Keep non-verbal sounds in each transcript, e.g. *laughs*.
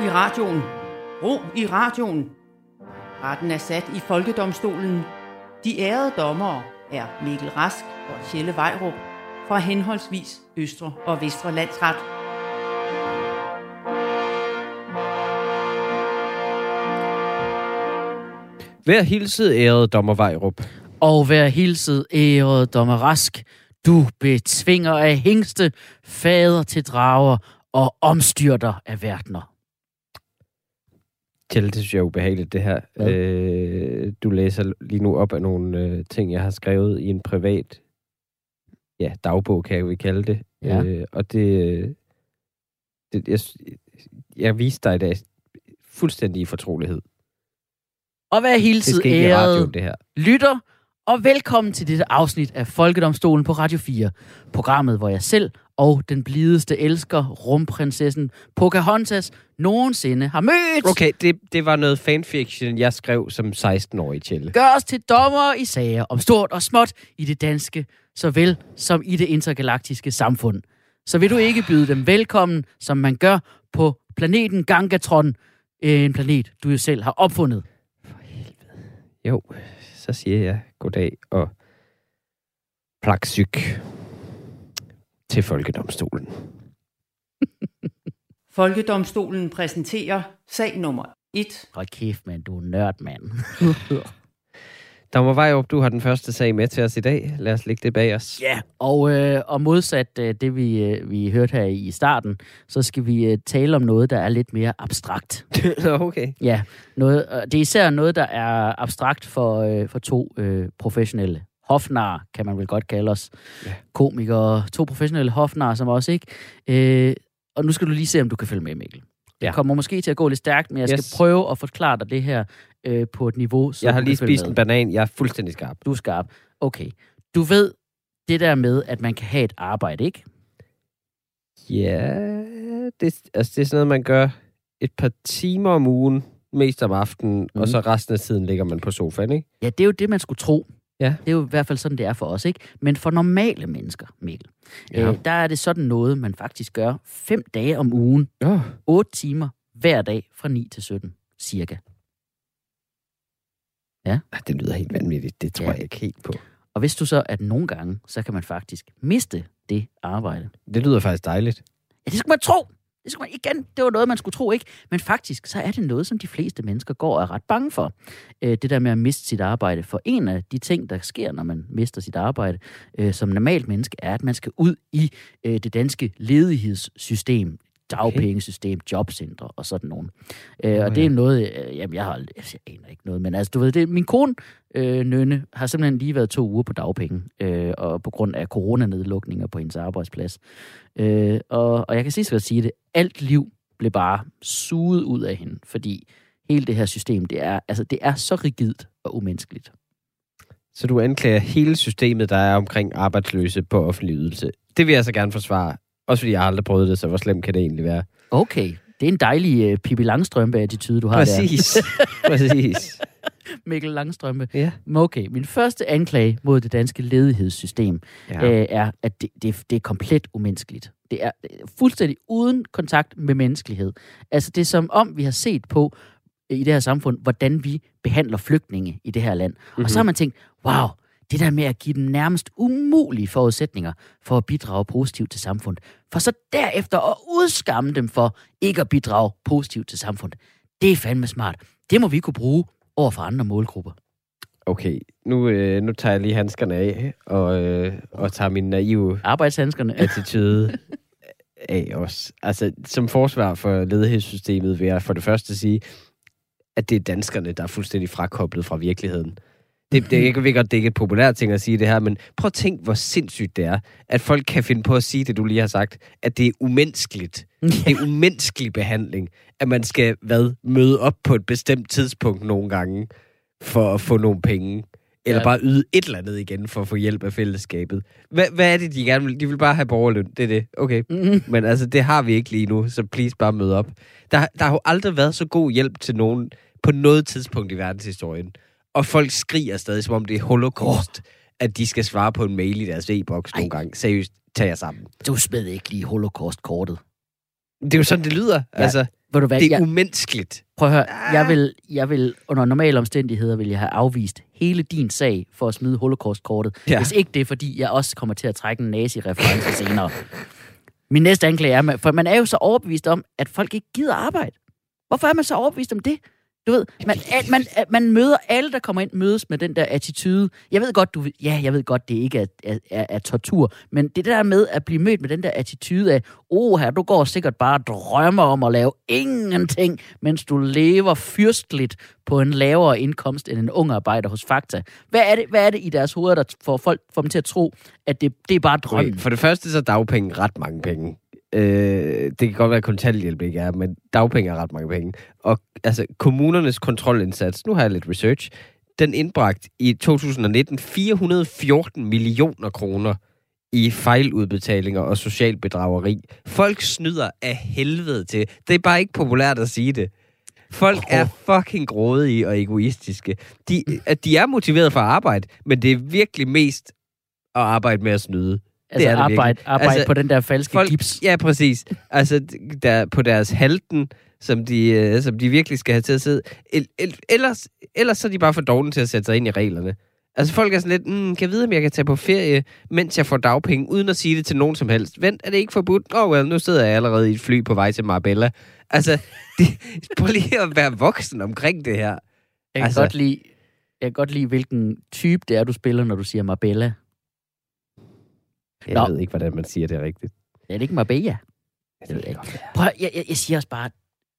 i radioen. Ro i radioen. Retten er sat i Folkedomstolen. De ærede dommere er Mikkel Rask og Tjelle Vejrup fra henholdsvis Østre og Vestre Landsret. Vær hilset, ærede dommer Vejrup. Og vær hilset, ærede dommer Rask. Du betvinger af hængste, fader til drager og omstyrter af verdener. Kjell, det synes jeg er ubehageligt, det her. Hvad? Øh, du læser lige nu op af nogle øh, ting, jeg har skrevet i en privat ja, dagbog, kan jeg jo kalde det. Ja. Øh, og det, øh, det jeg, jeg viste dig i dag fuldstændig i fortrolighed. Og vær skal ikke i radioen, ærede det her. lytter, og velkommen til dette afsnit af Folkedomstolen på Radio 4. Programmet, hvor jeg selv og den blideste elsker, rumprinsessen Pocahontas, nogensinde har mødt. Okay, det, det var noget fanfiction, jeg skrev som 16-årig, Kjell. Gør os til dommer i sager om stort og småt i det danske, såvel som i det intergalaktiske samfund. Så vil du ikke byde dem velkommen, som man gør på planeten Gangatron, en planet, du jo selv har opfundet. Jo, så siger jeg goddag og plaksyk til Folkedomstolen. *laughs* Folkedomstolen præsenterer sag nummer 1. Hold kæft, mand, du er nørd, mand. *laughs* Dommer Vejrup, du har den første sag med til os i dag. Lad os lægge det bag os. Ja, og, øh, og modsat øh, det, vi, øh, vi hørte her i starten, så skal vi øh, tale om noget, der er lidt mere abstrakt. *laughs* Okay. Ja, noget, øh, det er især noget, der er abstrakt for, øh, for to øh, professionelle. Hofnar, kan man vel godt kalde os. Ja. Komikere. To professionelle hofnar, som også ikke. Øh, og nu skal du lige se, om du kan følge med, Mikkel. Ja. Det kommer måske til at gå lidt stærkt, men jeg skal Yes. prøve at forklare dig det her øh, på et niveau, så Jeg har lige spist med. en banan. Jeg er fuldstændig skarp. Du er skarp. Okay. Du ved det der med, at man kan have et arbejde, ikke? Ja, det, altså, det er sådan noget, man gør et par timer om ugen, mest om aftenen, mm. Mhm. og så resten af tiden ligger man på sofaen, ikke? Ja, det er jo det, man skulle tro. Ja. Det er jo i hvert fald sådan, det er for os, ikke? Men for normale mennesker, Mikkel, Ja. ja. øh, der er det sådan noget, man faktisk gør fem dage om ugen, Oh. otte timer hver dag fra 9 til 17, cirka. Det lyder helt vanvittigt. Det tror Ja. jeg ikke helt på. Og hvis du så, at nogle gange, så kan man faktisk miste det arbejde. Det lyder faktisk dejligt. Ja, det skulle man tro. Det skulle man igen. Det var noget, man skulle tro, ikke? Men faktisk, så er det noget, som de fleste mennesker går og er ret bange for. Øh, det der med at miste sit arbejde. For en af de ting, der sker, når man mister sit arbejde øh, som normalt menneske, er, at man skal ud i øh, det danske ledighedssystem dagpengesystem, jobcentre og sådan nogen. Øh, og det er noget, øh, jamen jeg har jeg aner ikke noget, men altså du ved, det, min kone, øh, Nønne, har simpelthen lige været to uger på dagpenge, øh, og på grund af coronanedlukninger på hendes arbejdsplads. Øh, og, og jeg kan sige så godt sige det, alt liv blev bare suget ud af hende, fordi hele det her system, det er, altså, det er så rigidt og umenneskeligt. Så du anklager hele systemet, der er omkring arbejdsløse på offentlig ydelse. Det vil jeg så gerne forsvare. Også fordi jeg aldrig prøvet det, så hvor slemt kan det egentlig være? Okay, det er en dejlig uh, Pippi Langstrømpe-attitude, du har Præcis. *laughs* Præcis. der. Mikkel Langstrømpe. Ja. Okay, min første anklage mod det danske ledighedssystem ja. øh, er, at det, det, det er komplet umenneskeligt. Det er øh, fuldstændig uden kontakt med menneskelighed. Altså, det er som om, vi har set på øh, i det her samfund, hvordan vi behandler flygtninge i det her land. Mm-hmm. Og så har man tænkt, wow, det der med at give dem nærmest umulige forudsætninger for at bidrage positivt til samfundet. For så derefter at udskamme dem for ikke at bidrage positivt til samfundet. Det er fandme smart. Det må vi kunne bruge over for andre målgrupper. Okay, nu, øh, nu tager jeg lige handskerne af, og, øh, og tager min naive Arbejdshandskerne. *laughs* attitude af os. Altså, som forsvar for ledighedssystemet vil jeg for det første sige, at det er danskerne, der er fuldstændig frakoblet fra virkeligheden. Det, det, jeg ved godt, det er ikke et populært ting at sige det her, men prøv at tænk, hvor sindssygt det er, at folk kan finde på at sige det, du lige har sagt, at det er umenneskeligt. *laughs* Det er umenneskelig behandling, at man skal, hvad, møde op på et bestemt tidspunkt nogle gange, for at få nogle penge. Eller Ja. bare yde et eller andet igen, for at få hjælp af fællesskabet. Hvad, hvad er det, de gerne vil? De vil bare have borgerløn. Det er det. Okay. Mhm. *laughs* Men altså, det har vi ikke lige nu, så please bare møde op. Der, der har jo aldrig været så god hjælp til nogen på noget tidspunkt i verdenshistorien. Og folk skriger stadig, som om det er holocaust, oh. at de skal svare på en mail i deres e-boks nogle gange. Seriøst, tag jer sammen. Du smed ikke lige holocaust-kortet. Det er jo sådan, det lyder. Ja. Altså, Ved du hvad, Det er jeg, umenneskeligt. prøv at høre, jeg vil, jeg vil under normale omstændigheder vil jeg have afvist hele din sag for at smide holocaust-kortet. Ja. Ja. Hvis ikke det er, fordi jeg også kommer til at trække en nazi-reference senere. Min næste anklage er, for man er jo så overbevist om, at folk ikke gider arbejde. Hvorfor er man så overbevist om det? Du ved, man, man, man møder alle, der kommer ind, mødes med den der attitude. Jeg ved godt, du, ja, jeg ved godt, det ikke er, er, er, er tortur, men det der med at blive mødt med den der attitude af, åh, her, du går sikkert bare og drømmer om at lave ingenting, mens du lever fyrstligt på en lavere indkomst end en ung arbejder hos Fakta. Hvad er det, hvad er det i deres hoveder, der får folk får dem til at tro, at det, det er bare drømmen? For det første så er dagpenge ret mange penge. Øh, det kan godt være, at kontanthjælp ikke er, men dagpenge er ret mange penge. Og altså, kommunernes kontrolindsats, nu har jeg lidt research, den indbragt i 2019 414 millioner kroner i fejludbetalinger og social bedrageri. Folk snyder af helvede til. Det er bare ikke populært at sige det. Folk er fucking grådige og egoistiske. De, de er motiveret for at arbejde, men det er virkelig mest at arbejde med at snyde. Altså er det arbejde, virkelig. arbejde Altså, på den der falske folk, gips. Ja, præcis. Altså, der, på deres halten, som de, øh, som de virkelig skal have til at sidde. El, el, ellers, ellers så er de bare for dårlige til at sætte sig ind i reglerne. Altså, folk er sådan lidt, mm, kan jeg vide, om jeg kan tage på ferie, mens jeg får dagpenge, uden at sige det til nogen som helst. Vent, er det ikke forbudt? Åh, oh, well, nu sidder jeg allerede i et fly på vej til Marbella. Altså, de, prøv lige at være voksen omkring det her. Jeg kan, altså, godt lide, jeg kan godt lide, hvilken type det er, du spiller, når du siger Marbella. Jeg Nå. ved ikke, hvordan man siger det rigtigt. Er det ikke Marbella? Jeg ved ikke. Prøv, jeg, jeg, jeg siger også bare,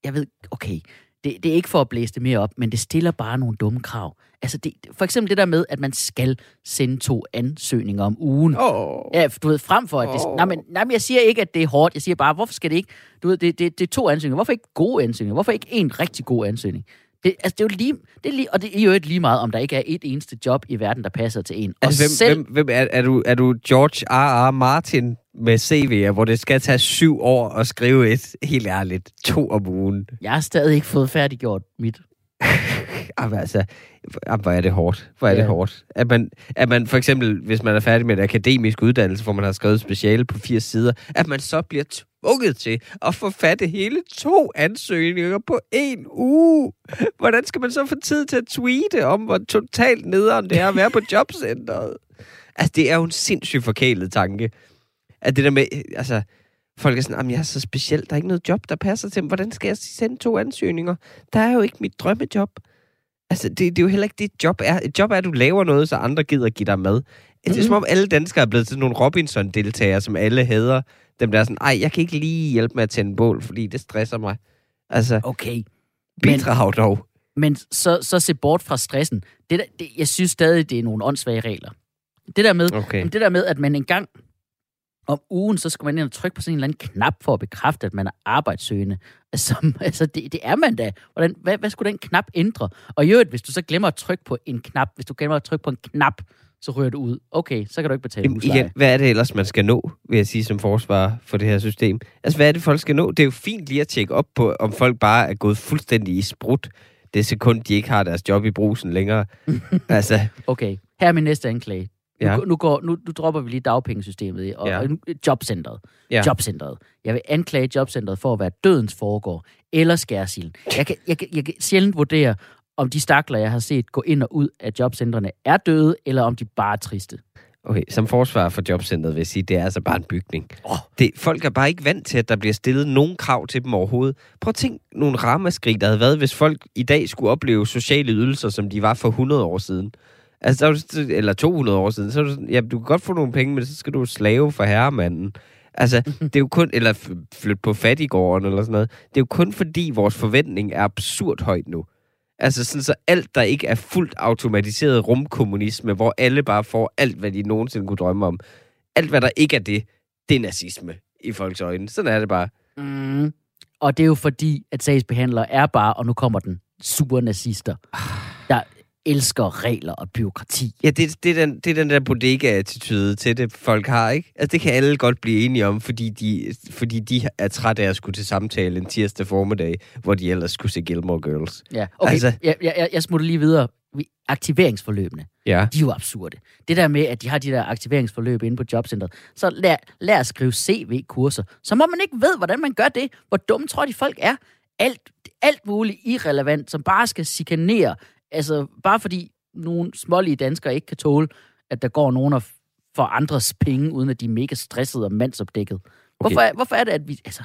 jeg ved, okay, det, det er ikke for at blæse det mere op, men det stiller bare nogle dumme krav. Altså, det, for eksempel det der med, at man skal sende to ansøgninger om ugen. Åh, Ja, du ved, frem for at det... Åh. Nej, men, nej, men jeg siger ikke, at det er hårdt. Jeg siger bare, hvorfor skal det ikke... Du ved, det, det, det er to ansøgninger. Hvorfor ikke gode ansøgninger? Hvorfor ikke en rigtig god ansøgning? Det, altså, det er jo lige... Det er lige og det er jo ikke lige meget, om der ikke er et eneste job i verden, der passer til en. Og Altså, hvem, selv... hvem, hvem er, er, du, er du George R. R. Martin med CV'er, hvor det skal tage syv år at skrive et, helt ærligt, to om ugen? Jeg har stadig ikke fået færdiggjort mit. *laughs* Jamen, altså, jamen, hvor er det hårdt. Hvor er ja. Det hårdt. At man, at man for eksempel, hvis man er færdig med en akademisk uddannelse, hvor man har skrevet speciale på fire sider, at man så bliver tvunget til at forfatte hele to ansøgninger på en uge. Hvordan skal man så få tid til at tweete om, hvor totalt nederen det er at være på *laughs* jobcentret? Altså, det er jo en sindssygt forkælet tanke. At det der med, altså, folk er sådan, jeg er så speciel, der er ikke noget job, der passer til mig. Hvordan skal jeg sende to ansøgninger? Der er jo ikke mit drømmejob. Altså, det, det er jo heller ikke det, et job er. Et job er, at du laver noget, så andre gider give dig mad. Det er Mhm. som om alle danskere er blevet til nogle Robinson-deltagere, som alle hader. Dem der er sådan, ej, jeg kan ikke lige hjælpe med at tænde bål, fordi det stresser mig. Altså, Okay. Bidrag dog. men så, så se bort fra stressen. Det der, det, jeg synes stadig, det er nogle åndssvage regler. Det der med, Okay. Det der med, at man en gang om ugen, så skal man ind og trykke på sådan en eller anden knap for at bekræfte, at man er arbejdssøgende. Altså, *laughs* altså det, det er man da. Hvordan, hvad, hvad skulle den knap ændre? Og i øvrigt, hvis du så glemmer at trykke på en knap, hvis du glemmer at trykke på en knap, så ryger du ud. Okay, så kan du ikke betale Jamen, husleje. igen, hvad er det ellers, man skal nå, vil jeg sige, som forsvar for det her system? Altså, hvad er det, folk skal nå? Det er jo fint lige at tjekke op på, om folk bare er gået fuldstændig i sprut det sekund, de ikke har deres job i brusen længere. *laughs* altså, Okay, her er min næste anklage. Nu, Ja. ja. nu, går, nu, nu dropper vi lige dagpengesystemet og, Ja. og nu, jobcentret. Ja. Jobcentret. Jeg vil anklage jobcentret for at være dødens foregår eller skærsilden. Jeg kan, jeg, kan, jeg kan sjældent vurdere, om de stakler, jeg har set gå ind og ud af jobcentrene, er døde, eller om de bare er triste. okay, som forsvar for jobcentret vil jeg sige, det er altså bare en bygning. Åh. Det, folk er bare ikke vant til, at der bliver stillet nogen krav til dem overhovedet. Prøv at tænk nogle ramaskrig, der havde været, hvis folk i dag skulle opleve sociale ydelser, som de var for 100 år siden. Altså, der er sådan- eller 200 år siden, så er du sådan, ja, du kan godt få nogle penge, men så skal du slave for herremanden. Altså, *laughs* det er jo kun, eller flytte på fattigården eller sådan noget. Det er jo kun fordi, vores forventning er absurd højt nu. Altså sådan så alt, der ikke er fuldt automatiseret rumkommunisme, hvor alle bare får alt, hvad de nogensinde kunne drømme om. Alt, hvad der ikke er det, det er nazisme i folks øjne. Sådan er det bare. Mm. Og det er jo fordi, at sagsbehandlere er bare, og nu kommer den, super nazister, der elsker regler og byråkrati. Ja, det, det, er den, det er den der bodega-attitude til det, folk har, ikke? Altså, det kan alle godt blive enige om, fordi de, fordi de er trætte af at skulle til samtale en tirsdag formiddag, hvor de ellers skulle se Gilmore Girls. Ja, okay, Altså- jeg, jeg, jeg- smutter lige videre. Vi- Aktiveringsforløbene, Ja. de er jo absurde. Det der med, at de har de der aktiveringsforløb inde på jobcentret, så lær, lær at skrive CV-kurser, så må man ikke ved, hvordan man gør det. Hvor dumme tror de folk er? alt, alt muligt irrelevant, som bare skal chikanere. Altså, bare fordi nogle smålige danskere ikke kan tåle, at der går nogen og får andres penge, uden at de er mega stressede og mandsopdækket. Hvorfor, Okay. er, hvorfor er det, at vi... Altså,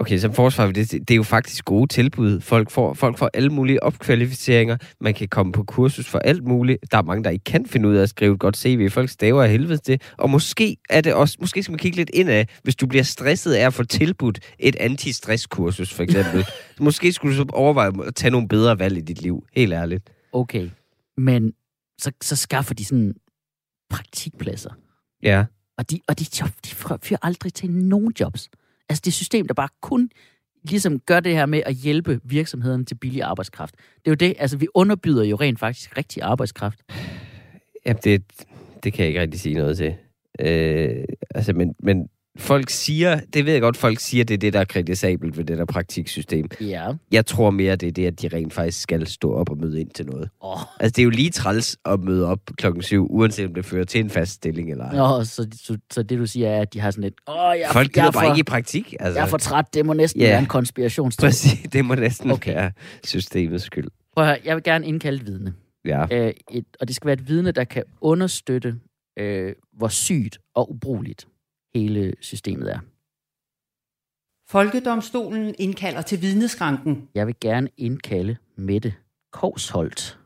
Okay, som forsvar, det, det er jo faktisk gode tilbud. Folk får, folk får alle mulige opkvalificeringer. Man kan komme på kursus for alt muligt. Der er mange, der ikke kan finde ud af at skrive et godt CV. Folk staver af helvede til. Og måske er det også, måske skal man kigge lidt indad, hvis du bliver stresset af at få tilbudt et anti-stress-kursus, for eksempel. *laughs* måske skulle du så overveje at tage nogle bedre valg i dit liv. Helt ærligt. Okay, men så, så skaffer de sådan praktikpladser. Ja. Og de, og de job, de fører aldrig til nogen jobs. Altså det system, der bare kun ligesom gør det her med at hjælpe virksomhederne til billig arbejdskraft. Det er jo det, altså vi underbyder jo rent faktisk rigtig arbejdskraft. Ja, det, det kan jeg ikke rigtig sige noget til. Øh, altså, men, men folk siger, det ved jeg godt, folk siger, det er det, der er kritisabelt ved det der praktiksystem. Ja. Jeg tror mere, det er det, at de rent faktisk skal stå op og møde ind til noget. Åh, Altså, det er jo lige træls at møde op klokken syv, uanset om det fører til en fast stilling eller ej. Nå, så, så, så det du siger er, at de har sådan lidt, åh, jeg, Folk gider er bare ikke i praktik. Altså, jeg er for træt, det må næsten Ja. være en konspirationsteori. Præcis, det må næsten okay. være systemets skyld. Prøv at høre, jeg vil gerne indkalde et vidne. Ja. Øh, et, og det skal være et vidne, der kan understøtte, øh, hvor sygt og ubrugeligt hele systemet er. Folkedomstolen indkalder til vidneskranken. Jeg vil gerne indkalde Mette Kovsholt.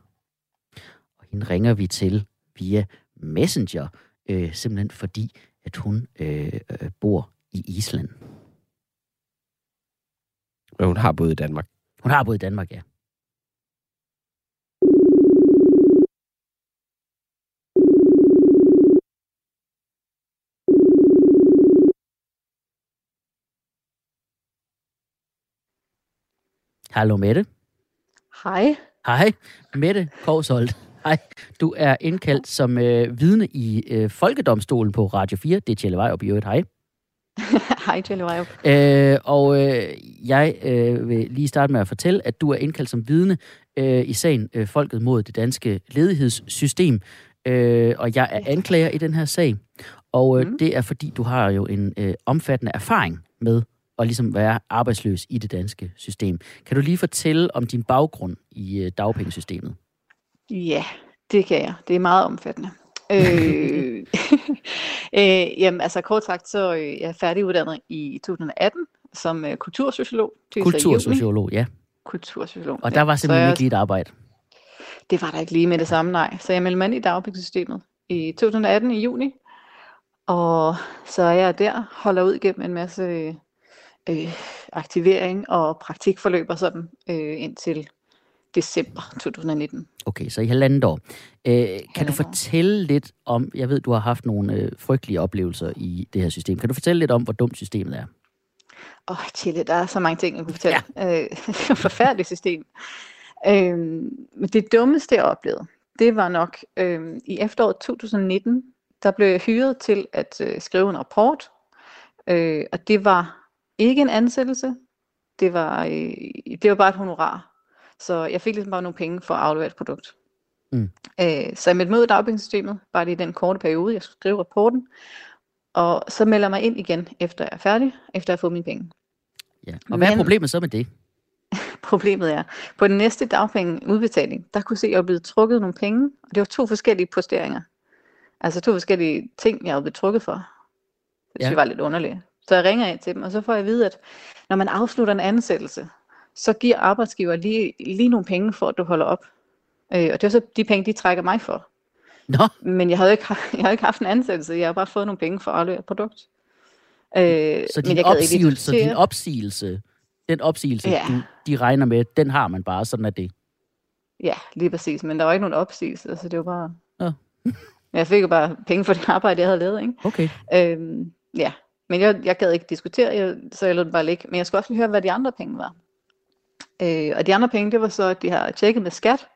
Og hende ringer vi til via Messenger, øh, simpelthen fordi, at hun øh, øh, bor i Island. Men hun har boet i Danmark. Hun har boet i Danmark, ja. Hallo Mette. Hej. Hej, Mette Kovsholt. Hej, du er indkaldt som øh, vidne i øh, Folkedomstolen på Radio 4. Det er Tjelle Vej op i øvrigt. Hej. *laughs* Hej, Jelly Wild. Øh, og øh, jeg øh, vil lige starte med at fortælle, at du er indkaldt som vidne øh, i sagen øh, Folket mod det danske ledighedssystem. Øh, og jeg er anklager i den her sag. Og øh, Mhm. det er fordi, du har jo en øh, omfattende erfaring med at ligesom være arbejdsløs i det danske system. Kan du lige fortælle om din baggrund i øh, dagpengesystemet? Ja, det kan jeg. Det er meget omfattende. øh, *laughs* øh, jamen, altså kort sagt, så øh, jeg er færdiguddannet i 2018 som øh, kultursociolog. Kultursociolog, ja. Kultursociolog. Og der var simpelthen så ikke lige et arbejde. Det var der ikke lige med det samme, nej. Så jeg meldte mig ind i dagpengesystemet i 2018 i juni. Og så er jeg der, holder ud gennem en masse øh, aktivering og praktikforløb og sådan øh, indtil december 2019. Okay, så i halvandet år. Øh, kan du Halvandet år. fortælle lidt om, jeg ved, du har haft nogle øh, frygtelige oplevelser i det her system. Kan du fortælle lidt om, hvor dumt systemet er? Åh, oh, Chille, der er så mange ting, jeg kunne fortælle. Ja. Øh, det er et forfærdeligt system. Øhm, men det dummeste, jeg oplevede, det var nok øhm, i efteråret 2019, der blev jeg hyret til at øh, skrive en rapport. Øh, og det var ikke en ansættelse, det var, øh, det var bare et honorar. Så jeg fik ligesom bare nogle penge for at aflevere et produkt. Mm. Øh, så jeg meldte mig ud i dagpengesystemet, bare lige i den korte periode, jeg skulle skrive rapporten. Og så melder jeg mig ind igen, efter jeg er færdig, efter jeg har fået mine penge. Ja. Og hvad er problemet så med det? *laughs* Problemet er, på den næste dagpengeudbetaling, der kunne se, at jeg var blevet trukket nogle penge, og det var to forskellige posteringer. Altså to forskellige ting, jeg var blevet trukket for. Det Ja. synes jeg var lidt underligt. Så jeg ringer ind til dem, og så får jeg at vide, at når man afslutter en ansættelse, så giver arbejdsgiver lige, lige nogle penge for, at du holder op. Øh, og det var så de penge, de trækker mig for. Nå, Men jeg havde ikke, *laughs* jeg havde ikke haft en ansættelse, jeg har bare fået nogle penge for at aflevere et produkt. Øh, så men din jeg ikke lige opsigelse, så din opsigelse, den opsigelse, Ja. du, de regner med, den har man bare, sådan er det. Ja, lige præcis. Men der var ikke nogen opsigelse, så det var bare... Nå. *laughs* jeg fik jo bare penge for det arbejde, jeg havde lavet, ikke? Okay. Øhm, ja, men jeg, jeg gad ikke diskutere, jeg, så jeg lod den bare ligge. Men jeg skal også lige høre, hvad de andre penge var. Øh, og de andre penge, det var så, at de har tjekket med skat.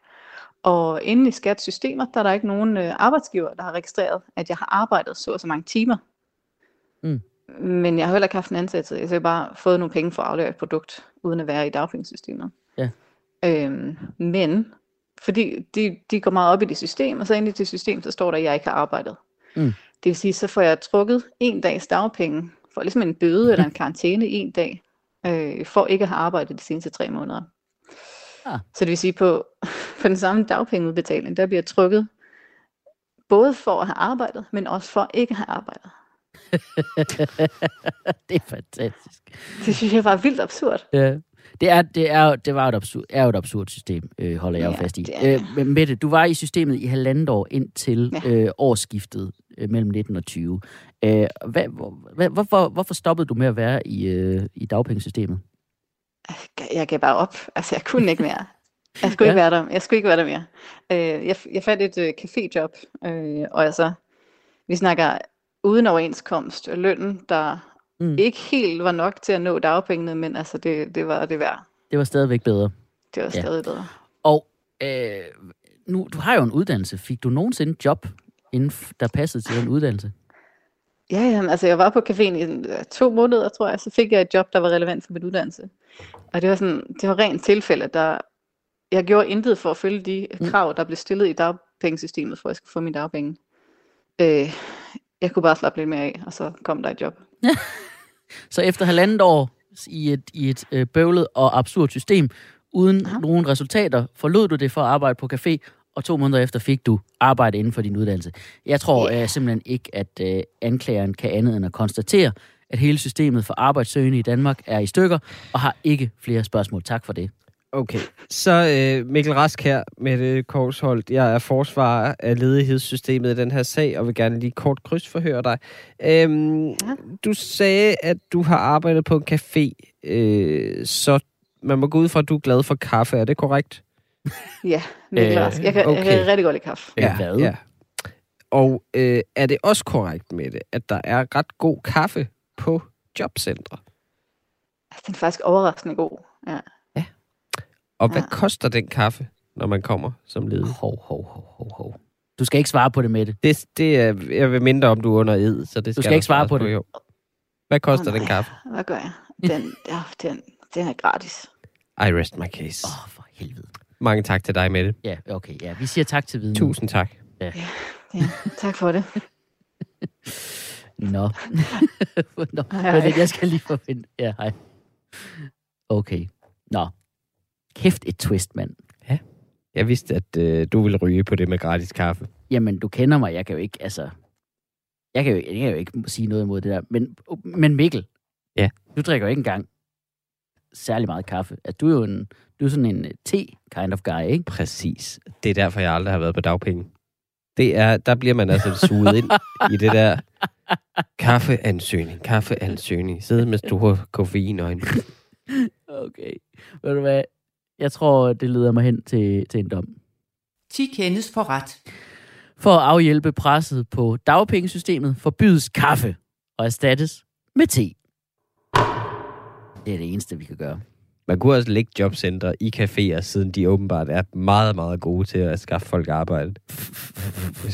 Og inde i skatsystemer, der er der ikke nogen øh, arbejdsgiver, der har registreret, at jeg har arbejdet så og så mange timer. Mm. Men jeg har heller ikke haft en ansættelse. Jeg har bare fået nogle penge for at aflevere et produkt, uden at være i dagpengesystemet. Ja. Øhm, men, fordi de, de går meget op i det system, og så inde i det system, så står der, at jeg ikke har arbejdet. Mm. Det vil sige, så får jeg trukket en dags dagpenge, for ligesom en bøde eller en karantæne en dag, øh, for ikke at have arbejdet de seneste tre måneder. Ah. Så det vil sige, på, *laughs* på den samme dagpengeudbetaling, der bliver trykket både for at have arbejdet, men også for ikke at have arbejdet. *laughs* det er fantastisk. Det synes jeg var vildt absurd. Ja. Det, er, det, er, det var et absurd, er jo et absurd system, øh, holder jeg jo Ja, fast i. det er det. Øh, Mette, du var i systemet i halvandet år indtil Ja. øh, årsskiftet mellem 19 og 20. Øh, hvad, hvor, hvorfor, hvorfor stoppede du med at være i, øh, i dagpengesystemet? Jeg gav bare op. Altså, jeg kunne ikke mere. Jeg skulle *laughs* ikke Ja. være der. Jeg skulle ikke være der mere. Øh, jeg, jeg fandt et øh, caféjob, øh, og altså, vi snakker uden overenskomst, og lønnen, der mm. ikke helt var nok til at nå dagpengene, men altså, det, det var det værd. Det var stadigvæk bedre. Det var Ja. stadig bedre. Og øh, nu, du har jo en uddannelse. Fik du nogensinde job, inden der passede til den uddannelse? Ja, jamen, altså jeg var på caféen i øh, to måneder, tror jeg, så fik jeg et job, der var relevant for min uddannelse. Og det var sådan, det var rent tilfælde, der jeg gjorde intet for at følge de Mm. krav, der blev stillet i dagpengesystemet, for at jeg skulle få mine dagpenge. Øh, jeg kunne bare slappe lidt mere af, og så kom der et job. *laughs* Så efter halvandet år i et, i et øh, bøvlet og absurd system, uden Aha. nogen resultater, forlod du det for at arbejde på café, og to måneder efter fik du arbejde inden for din uddannelse. Jeg tror Ja. øh, simpelthen ikke, at øh, anklageren kan andet end at konstatere, at hele systemet for arbejdssøgende i Danmark er i stykker, og har ikke flere spørgsmål. Tak for det. Okay, så øh, Mikkel Rask her med det Korsholdt. Jeg er forsvarer af ledighedssystemet i den her sag, og vil gerne lige kort krydsforhøre dig. Øhm, Ja. Du sagde, at du har arbejdet på en café, øh, så man må gå ud fra, at du er glad for kaffe. Er det korrekt? *laughs* Ja, Mikkel Øh, Rask. Jeg kan, okay. jeg kan rigtig godt lide kaffe. Øh, hvad? Ja. Og øh, er det også korrekt med det, at der er ret god kaffe på jobcentre? Altså, den er faktisk overraskende god. Ja. Og hvad Ja. koster den kaffe, når man kommer som ledig? Hov, hov, hov, hov, hov. Du skal ikke svare på det med det. Det, det er, jeg vil mindre om du er under ed, så det skal, skal der ikke svare svares på det. Jo. Hvad koster Åh, den kaffe? Hvad gør jeg? Den, ja, den, den er gratis. I rest my case. Åh, oh, for helvede. Mange tak til dig, Mette. Ja, okay. Ja, vi siger tak til viden. Tusind tak. Ja, tak for det. *laughs* Nå. *laughs* Nå. Hej, hej. Jeg skal lige forvente. Ja, hej. Okay. Nå. Kæft et twist, mand. Jeg vidste, at øh, du ville ryge på det med gratis kaffe. Jamen, du kender mig. Jeg kan jo ikke, altså... Jeg kan jo, jeg kan jo ikke sige noget imod det der. Men, men Mikkel. Ja. Du drikker jo ikke engang særlig meget kaffe. Altså, du er jo en, du er sådan en te kind of guy, ikke? Præcis. Det er derfor, jeg aldrig har været på dagpenge. Det er, der bliver man altså suget ind i det der kaffeansøgning, kaffeansøgning. Sidde med store koffeinøjne. Okay. Ved du hvad? Jeg tror, det leder mig hen til, til en dom. 10 kendes for ret. For at afhjælpe presset på dagpengesystemet, forbydes kaffe og erstattes med te. Det er det eneste, vi kan gøre. Man kunne også lægge jobcenter i caféer, siden de åbenbart er meget, meget gode til at skaffe folk arbejde.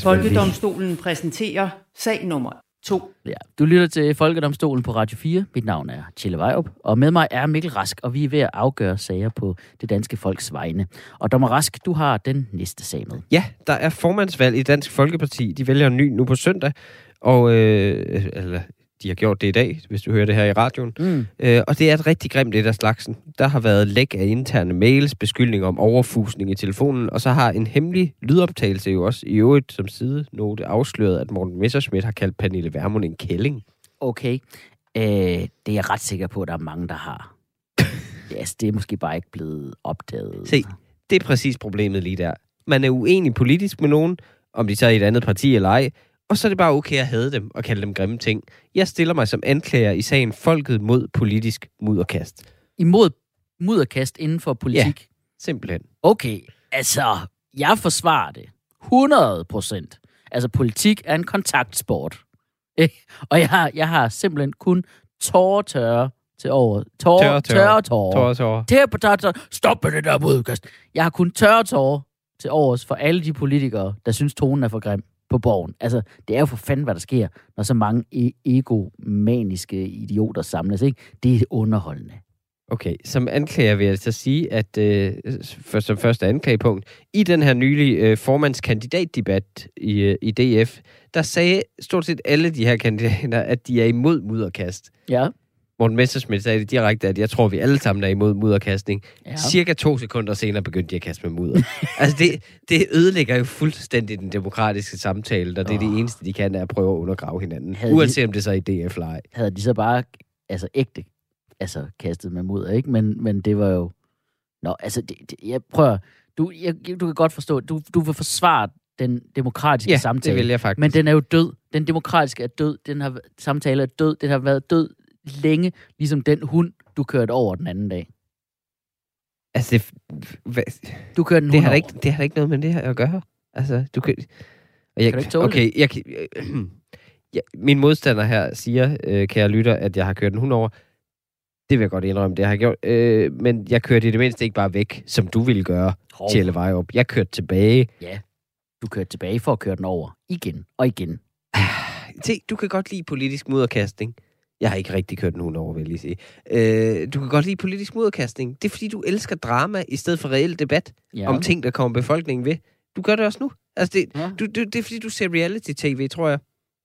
Folkedomstolen præsenterer sag nummer 2. Ja. Du lytter til Folkedomstolen på Radio 4. Mit navn er Tjelle Vejrup, og med mig er Mikkel Rask, og vi er ved at afgøre sager på det danske folks vegne. Og Dommer Rask, du har den næste sag med. Ja, der er formandsvalg i Dansk Folkeparti. De vælger en ny nu på søndag, og øh, eller, de har gjort det i dag, hvis du hører det her i radioen. Mm. Øh, og det er et rigtig grimt lidt af slagsen. Der har været læk af interne mails, beskyldning om overfusning i telefonen, og så har en hemmelig lydoptagelse jo også i øvrigt som sidenote afsløret, at Morten Messerschmidt har kaldt Pernille Vermund en kælling. Okay. Øh, det er jeg ret sikker på, at der er mange, der har. *laughs* yes, det er måske bare ikke blevet opdaget. Se, det er præcis problemet lige der. Man er uenig politisk med nogen, om de så er i et andet parti eller ej, og så er det bare okay at hade dem og kalde dem grimme ting. Jeg stiller mig som anklager i sagen Folket mod politisk mudderkast. Imod mudderkast inden for politik. Simpelthen. Okay, altså, jeg forsvarer det. 100 procent. Altså, politik er en kontaktsport. Ikke? Og jeg har, jeg har simpelthen kun tårer tørre til over. Tårer, Tørre, tørre. tørre. Tæer på tørre, tørre. Stop med det der modkast. Jeg har kun tørre tårer til overs for alle de politikere, der synes, tonen er for grim på borgen. Altså, det er jo for fanden, hvad der sker, når så mange e- egomaniske idioter samles, ikke? Det er underholdende. Okay, som anklager vil jeg så sige, at øh, for, som første anklagepunkt, i den her nylige øh, formandskandidatdebat i, øh, i DF, der sagde stort set alle de her kandidater, at de er imod mudderkast. Ja. Morten Messerschmidt sagde det direkte, at jeg tror, vi alle sammen er imod mudderkastning. Ja. Cirka to sekunder senere begyndte de at kaste med mudder. *laughs* altså, det, det ødelægger jo fuldstændig den demokratiske samtale, og det er det eneste, de kan, er at prøve at undergrave hinanden. Havde de- Uanset om det så er i DF eller ej. Havde de så bare altså ægte altså, kastet med mudder, ikke? Men, men det var jo... Nå, altså, det, det, jeg prøver... Du, jeg, du kan godt forstå, du, du vil forsvare den demokratiske Ja, samtale. det vil jeg faktisk. Men den er jo død. Den demokratiske er død. Den har, samtale er død. Den har været død længe, ligesom den hund, du kørte over den anden dag. Altså, det, hvad, Du kørte den det, hund har over. ikke, det har ikke noget med det her at gøre. Altså, du kan... Og jeg, Kan du ikke tåle okay, jeg, kan- *clears throat* ja, min modstander her siger, øh, kære lytter, at jeg har kørt en hund over. Det vil jeg godt indrømme, det har jeg gjort. Øh, men jeg kørte i det mindste ikke bare væk, som du ville gøre, Hov. Tjelle Vejrup. Jeg kørte tilbage. Du kørte tilbage for at køre den over. Igen og igen. Se, du kan godt lide politisk mudderkastning. Jeg har ikke rigtig kørt en hund over, vil jeg lige sige. Øh, du kan godt lide politisk mudderkastning. Det er, fordi du elsker drama i stedet for reel debat ja. om ting, der kommer befolkningen ved. Du gør det også nu. Altså, det, Ja. du, du, det er, fordi du ser reality-tv, tror jeg.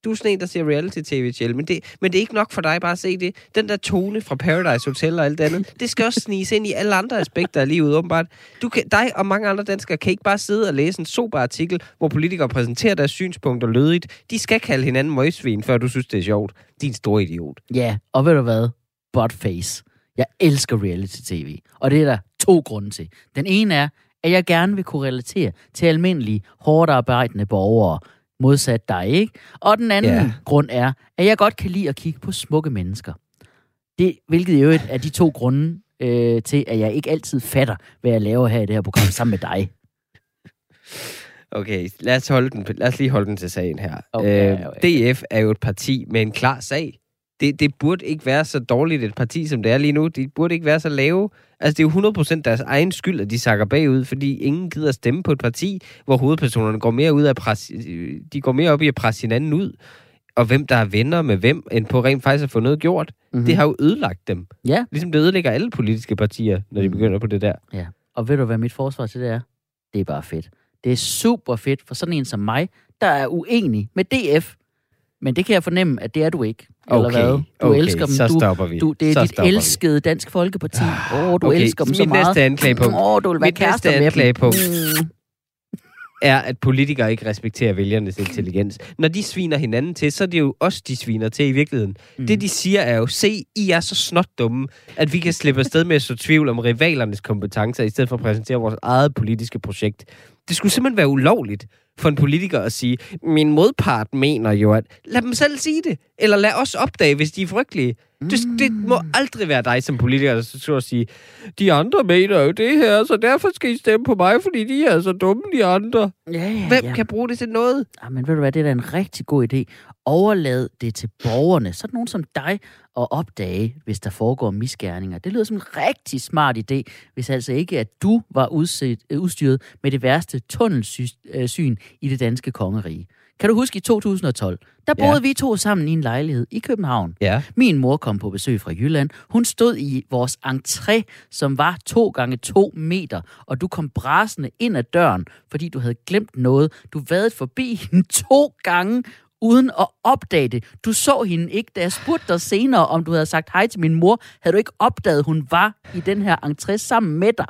Du er sådan en, der ser reality-tv, Kjell. Men det, men det er ikke nok for dig bare at se det. Den der tone fra Paradise Hotel og alt det andet, *laughs* det skal også sniges ind i alle andre aspekter af livet, åbenbart. Du kan, dig og mange andre danskere kan ikke bare sidde og læse en sober artikel, hvor politikere præsenterer deres synspunkter lødigt. De skal kalde hinanden møgsvin, før du synes, det er sjovt. Din store idiot. Ja, og ved du hvad? Buttface. Jeg elsker reality-tv. Og det er der to grunde til. Den ene er, at jeg gerne vil kunne relatere til almindelige, hårdt arbejdende borgere, modsat dig, ikke? Og den anden Ja. grund er, at jeg godt kan lide at kigge på smukke mennesker. Det, hvilket jo er de to grunde øh, til, at jeg ikke altid fatter, hvad jeg laver her i det her program sammen med dig. Okay, lad os, holde den, lad os lige holde den til sagen her. Okay, Øh, okay. DF er jo et parti med en klar sag. Det, det burde ikke være så dårligt et parti, som det er lige nu. Det burde ikke være så lave. Altså, det er jo 100% deres egen skyld, at de sakker bagud, fordi ingen gider stemme på et parti, hvor hovedpersonerne går mere ud af pres, øh, de går mere op i at presse hinanden ud, og hvem der er venner med hvem, end på rent faktisk at få noget gjort. Mhm. Mm-hmm. Det har jo ødelagt dem. Ja, Ligesom det ødelægger alle politiske partier, når de Mhm. begynder på det der. Ja, og ved du, hvad mit forsvar til det er? Det er bare fedt. Det er super fedt for sådan en som mig, der er uenig med DF. Men det kan jeg fornemme, at det er du ikke. Eller Okay, hvad? Du okay, elsker dem. så stopper vi. Du, det er Så dit stopper vi. elskede Dansk Folkeparti. Åh, oh, du Okay, elsker dem så mit meget. næste anklagepunkt. Åh, oh, du vil være Mit næste anklagepunkt. Mm. er, at politikere ikke respekterer vælgernes intelligens. Når de sviner hinanden til, så er det jo os, de sviner til i virkeligheden. Mm. Det, de siger, er jo, se, I er så snot dumme, at vi kan slippe afsted med at så tvivl om rivalernes kompetencer, i stedet for at præsentere vores eget politiske projekt. Det skulle simpelthen være ulovligt for en politiker at sige, min modpart mener jo, at lad dem selv sige det, eller lad os opdage, hvis de er frygtelige. Det, det må aldrig være dig som politiker, der så at sige, de andre mener jo det her, så derfor skal I stemme på mig, fordi de er så dumme, de andre. Ja, ja, Hvem ja. kan bruge det til noget? Ja, men ved du hvad, det er da en rigtig god idé. Overlad det til borgerne, sådan nogen som dig, at opdage, hvis der foregår misgerninger. Det lyder som en rigtig smart idé, hvis altså ikke, at du var udset, øh, udstyret med det værste tunnelsyn i det danske kongerige. Kan du huske i 2012? Der Ja. boede vi to sammen i en lejlighed i København. Ja. Min mor kom på besøg fra Jylland. Hun stod i vores entré, som var to gange to meter, og du kom brasende ind ad døren, fordi du havde glemt noget. Du vadede forbi *laughs* hende to gange, uden at opdage det. Du så hende ikke, da jeg spurgte dig senere, om du havde sagt hej til min mor. Havde du ikke opdaget, at hun var i den her entré sammen med dig?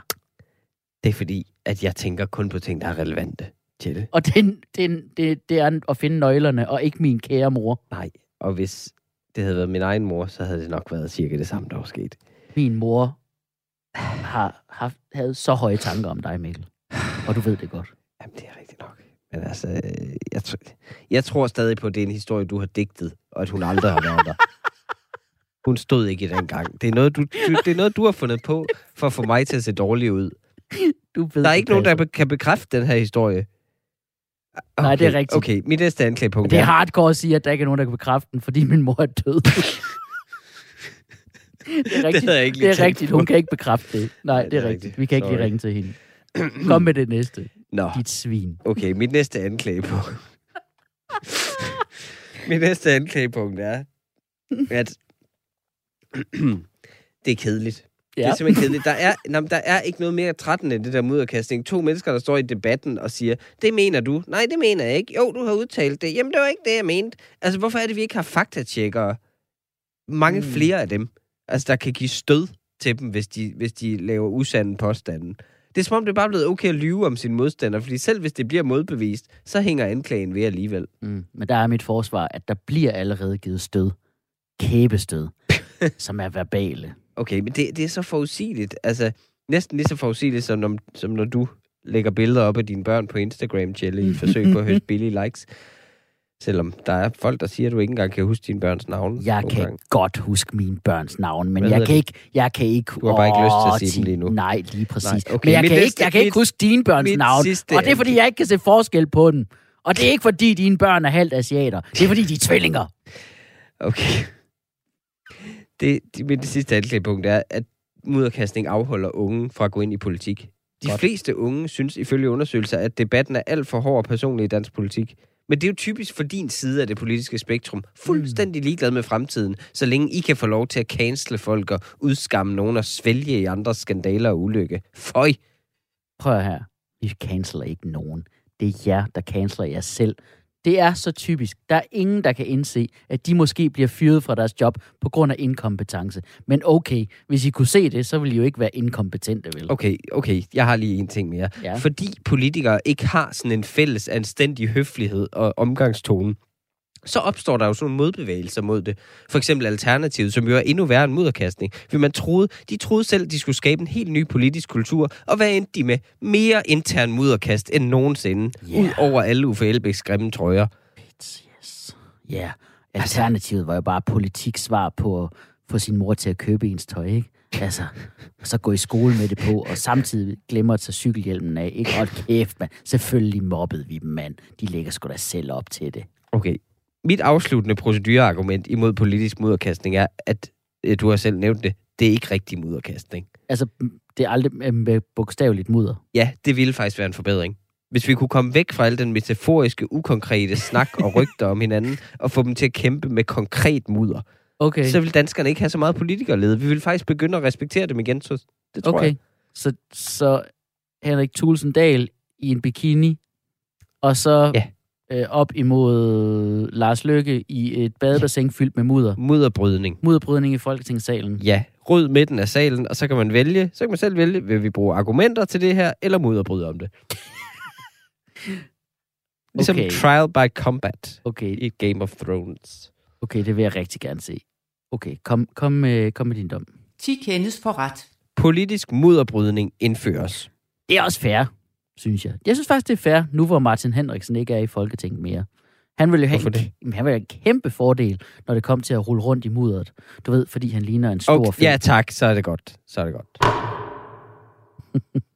Det er fordi, at jeg tænker kun på ting, der er relevante til det. Og det, det, det, det er at finde nøglerne, og ikke min kære mor. Nej. Og hvis det havde været min egen mor, så havde det nok været cirka det samme, der var sket. Min mor har haft, havde så høje tanker om dig, Mikkel. Og du ved det godt. Jamen, det er rigtigt nok. Men altså, jeg, jeg tror stadig på, at det er en historie, du har digtet, og at hun aldrig har været der. Hun stod ikke i den gang. Det er, noget, du, du, det er noget, du har fundet på, for at få mig til at se dårlig ud. Du ved Der er det ikke nogen, der be- kan bekræfte den her historie. Okay, Nej, det er rigtigt. Okay, mit næste anklagepunkt Det er hardcore at sige, at der ikke er nogen, der kan bekræfte den, fordi min mor er død. *laughs* det er rigtigt. jeg ikke lige det er rigtigt. Hun kan ikke bekræfte det. Nej, det er, det er rigtigt. rigtigt. Vi kan ikke lige Sorry. ringe til hende. *clears throat* Kom med det næste. Nå, Dit svin. okay, mit næste anklagepunkt. *laughs* mit næste anklagepunkt er, at *clears throat* det er kedeligt. Ja. Det er simpelthen kedeligt. Der er, men der er ikke noget mere trættende end det der mudderkasting. To mennesker, der står i debatten og siger, det mener du. Nej, det mener jeg ikke. Jo, du har udtalt det. Jamen, det var ikke det, jeg mente. Altså, hvorfor er det, vi ikke har faktatjekkere? Mange Mm. flere af dem. altså, der kan give stød til dem, hvis de, hvis de laver usande påstanden. Det er som om, det er bare blevet okay at lyve om sine modstandere, fordi selv hvis det bliver modbevist, så hænger anklagen ved alligevel. Mm. Men der er mit forsvar, at der bliver allerede givet stød. Kæbestød. *laughs* som er verbale. Okay, men det, det er så forudsigeligt. Altså, næsten lige så forudsigeligt, som når, som når du lægger billeder op af dine børn på Instagram, Jelly, i forsøg på at høste billige likes. Selvom der er folk, der siger, at du ikke engang kan huske dine børns navne. Jeg kan gange. godt huske mine børns navn, men Hvad jeg kan, ikke, jeg kan ikke... Du har bare ikke lyst til at sige dem lige nu. Nej, lige præcis. Nej, okay, men jeg mit kan, næste- ikke, jeg kan ikke mit- huske dine børns navn, og det er, fordi jeg ikke kan se forskel på dem. Og det er ikke, fordi dine børn er halvt asiater. Det er, fordi de er tvillinger. Okay. Det, det, mit sidste anklagepunkt er, at mudderkastning afholder unge fra at gå ind i politik. De Godt. fleste unge synes ifølge undersøgelser, at debatten er alt for hård og personlig i dansk politik. Men det er jo typisk for din side af det politiske spektrum. Fuldstændig ligeglad med fremtiden, så længe I kan få lov til at cancele folk og udskamme nogen og svælge i andres skandaler og ulykke. Føj! Prøv her. Vi canceler ikke nogen. Det er jer, der canceler jer selv. Det er så typisk. Der er ingen, der kan indse, at de måske bliver fyret fra deres job på grund af inkompetence. Men okay, hvis I kunne se det, så ville I jo ikke være inkompetente, vel? Okay, okay, jeg har lige en ting mere. Ja. Fordi politikere ikke har sådan en fælles anstændig høflighed og omgangstone, så opstår der jo sådan modbevægelser mod det. For eksempel Alternativet, som jo er endnu værre end mudderkastning. For man troede, de troede selv, de skulle skabe en helt ny politisk kultur, og hvad endte de med? Mere intern mudderkast end nogensinde. Ja. Ud over alle Uffe Elbæks grimme trøjer. Yes. Ja, yeah. alternativet var jo bare politiksvar på at få sin mor til at købe ens tøj, ikke? Altså, og så gå i skole med det på, og samtidig glemmer at tage cykelhjelmen af, ikke? Hold kæft, mand. Selvfølgelig mobbede vi dem, mand. De lægger sgu da selv op til det. Okay. Mit afsluttende procedureargument imod politisk mudderkastning er, at øh, du har selv nævnt det, det er ikke rigtig mudderkastning. Altså, det er aldrig øh, med bogstaveligt mudder. Ja, det ville faktisk være en forbedring. Hvis vi kunne komme væk fra al den metaforiske, ukonkrete snak og rygter om hinanden, og få dem til at kæmpe med konkret mudder, Okay, så vil danskerne ikke have så meget politikerlede. Vi vil faktisk begynde at respektere dem igen, så det tror okay. jeg. Så, så Henrik Thulesen Dahl i en bikini, og så Ja. Øh, op imod Lars Løkke i et badebassin fyldt med mudder. Mudderbrydning. Mudderbrydning i Folketingssalen. Ja, ryd midten af salen, og så kan man vælge, så kan man selv vælge, vil vi bruge argumenter til det her, eller mudderbryde om det. *laughs* Ligesom Okay. trial by combat Okay, i Game of Thrones. okay, det vil jeg rigtig gerne se. Okay, kom, kom, med, kom med din dom. 10 kendes for ret. Politisk mudderbrydning indføres. Det er også fair, synes jeg. Jeg synes faktisk, det er fair, nu hvor Martin Henriksen ikke er i Folketinget mere. Han ville jo have en? Jamen, han ville have en kæmpe fordel, når det kom til at rulle rundt i mudderet. Du ved, fordi han ligner en stor Okay, okay, ja, tak, så er det godt. Så er det godt. *laughs*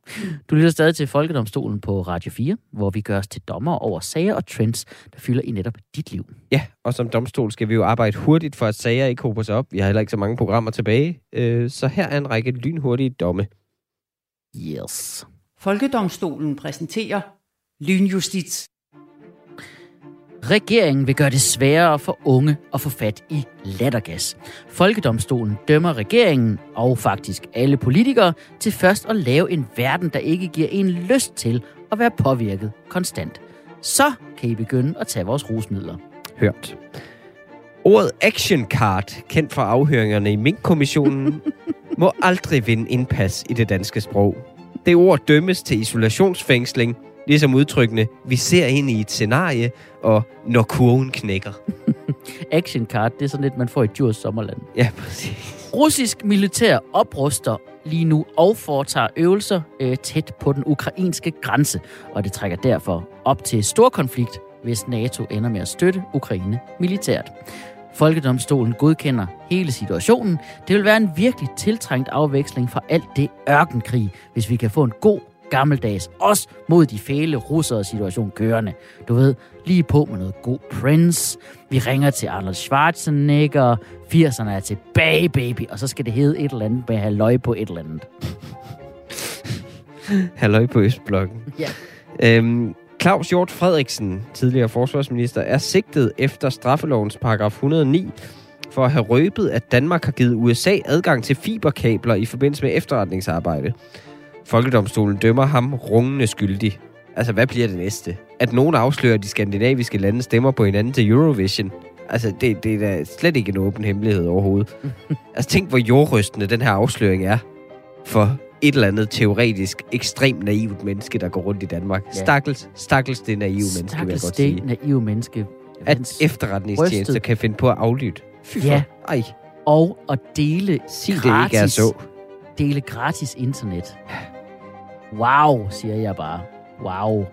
Du lytter stadig til Folkedomstolen på Radio 4, hvor vi gør os til dommer over sager og trends, der fylder i netop dit liv. Ja, og som domstol skal vi jo arbejde hurtigt for, at sager ikke hober sig op. Vi har heller ikke så mange programmer tilbage. Øh, så her er en række lynhurtige domme. Yes. Folkedomstolen præsenterer lynjustits. Regeringen vil gøre det sværere for unge at få fat i lattergas. Folkedomstolen dømmer regeringen, og faktisk alle politikere, til først at lave en verden, der ikke giver en lyst til at være påvirket konstant. Så kan I begynde at tage vores rusmidler. Hørt. Ordet action card, kendt fra afhøringerne i Mink-kommissionen, *laughs* må aldrig vinde indpas i det danske sprog. Det ord dømmes til isolationsfængsling, ligesom udtrykkene, vi ser ind i et scenarie, og når kurven knækker. *laughs* Action card, det er sådan lidt, man får i Djurs Sommerland. Ja, præcis. Russisk militær opruster lige nu og foretager øvelser øh, tæt på den ukrainske grænse, og det trækker derfor op til stor konflikt, hvis NATO ender med at støtte Ukraine militært. Folkedomstolen godkender hele situationen. Det vil være en virkelig tiltrængt afveksling fra alt det ørkenkrig, hvis vi kan få en god gammeldags, også mod de fæle russere situation kørende. Du ved, lige på med noget god Prince. Vi ringer til Arnold Schwarzenegger. 80'erne er tilbage, baby. Og så skal det hedde et eller andet med halløj på et eller andet. Halløj på Østblokken. Ja. Øhm, Claus Hjort Frederiksen, tidligere forsvarsminister, er sigtet efter straffelovens paragraf 109 for at have røbet, at Danmark har givet USA adgang til fiberkabler i forbindelse med efterretningsarbejde. Folkedomstolen dømmer ham rungende skyldig. Altså, hvad bliver det næste? At nogen afslører, at de skandinaviske lande stemmer på hinanden til Eurovision? Altså, det, det er da slet ikke en åben hemmelighed overhovedet. *laughs* altså, tænk, hvor jordrystende den her afsløring er for et eller andet teoretisk, ekstremt naivt menneske, der går rundt i Danmark. Ja. Stakkels, stakkels det naive menneske, vil jeg Stakkels godt det sige. naive menneske. At efterretningstjenester rystet. kan finde på at aflytte. Fy for. Ja. Ej, Og at dele sig det gratis, ikke er så. dele gratis internet. Wow, siger jeg bare. Wow.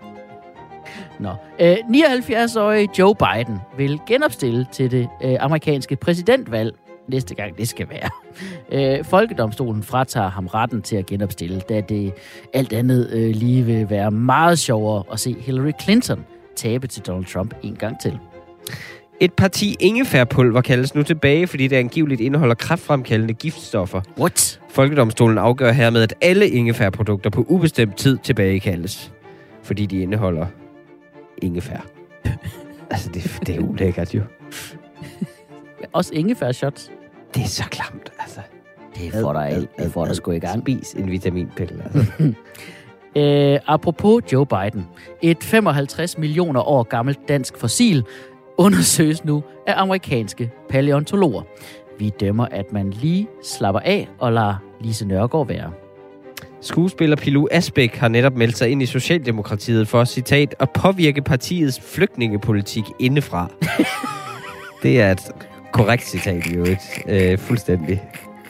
Nå. Øh, 79-årige Joe Biden vil genopstille til det øh, amerikanske præsidentvalg næste gang det skal være. *laughs* Øh, Folkedomstolen fratager ham retten til at genopstille, da det alt andet øh, lige vil være meget sjovere at se Hillary Clinton tabe til Donald Trump en gang til. Et parti ingefærpulver kaldes nu tilbage, fordi det angiveligt indeholder kraftfremkaldende giftstoffer. What? Folkedomstolen afgør hermed, at alle ingefærprodukter på ubestemt tid tilbagekaldes. Fordi de indeholder ingefær. *laughs* altså, det, det er ulækkert jo. Også ingefær shots. Det er så klamt, altså. Det får dig, det får dig sgu i gang. Spis en vitaminpille, altså. *laughs* Øh, apropos Joe Biden. Et 55 millioner år gammelt dansk fossil undersøges nu af amerikanske paleontologer. Vi dømmer, at man lige slapper af og lader Lise Nørgaard være. Skuespiller Pilou Asbæk har netop meldt sig ind i Socialdemokratiet for, citat, at påvirke partiets flygtningepolitik indefra. *laughs* det er et korrekt citat i øvrigt. Øh, fuldstændig.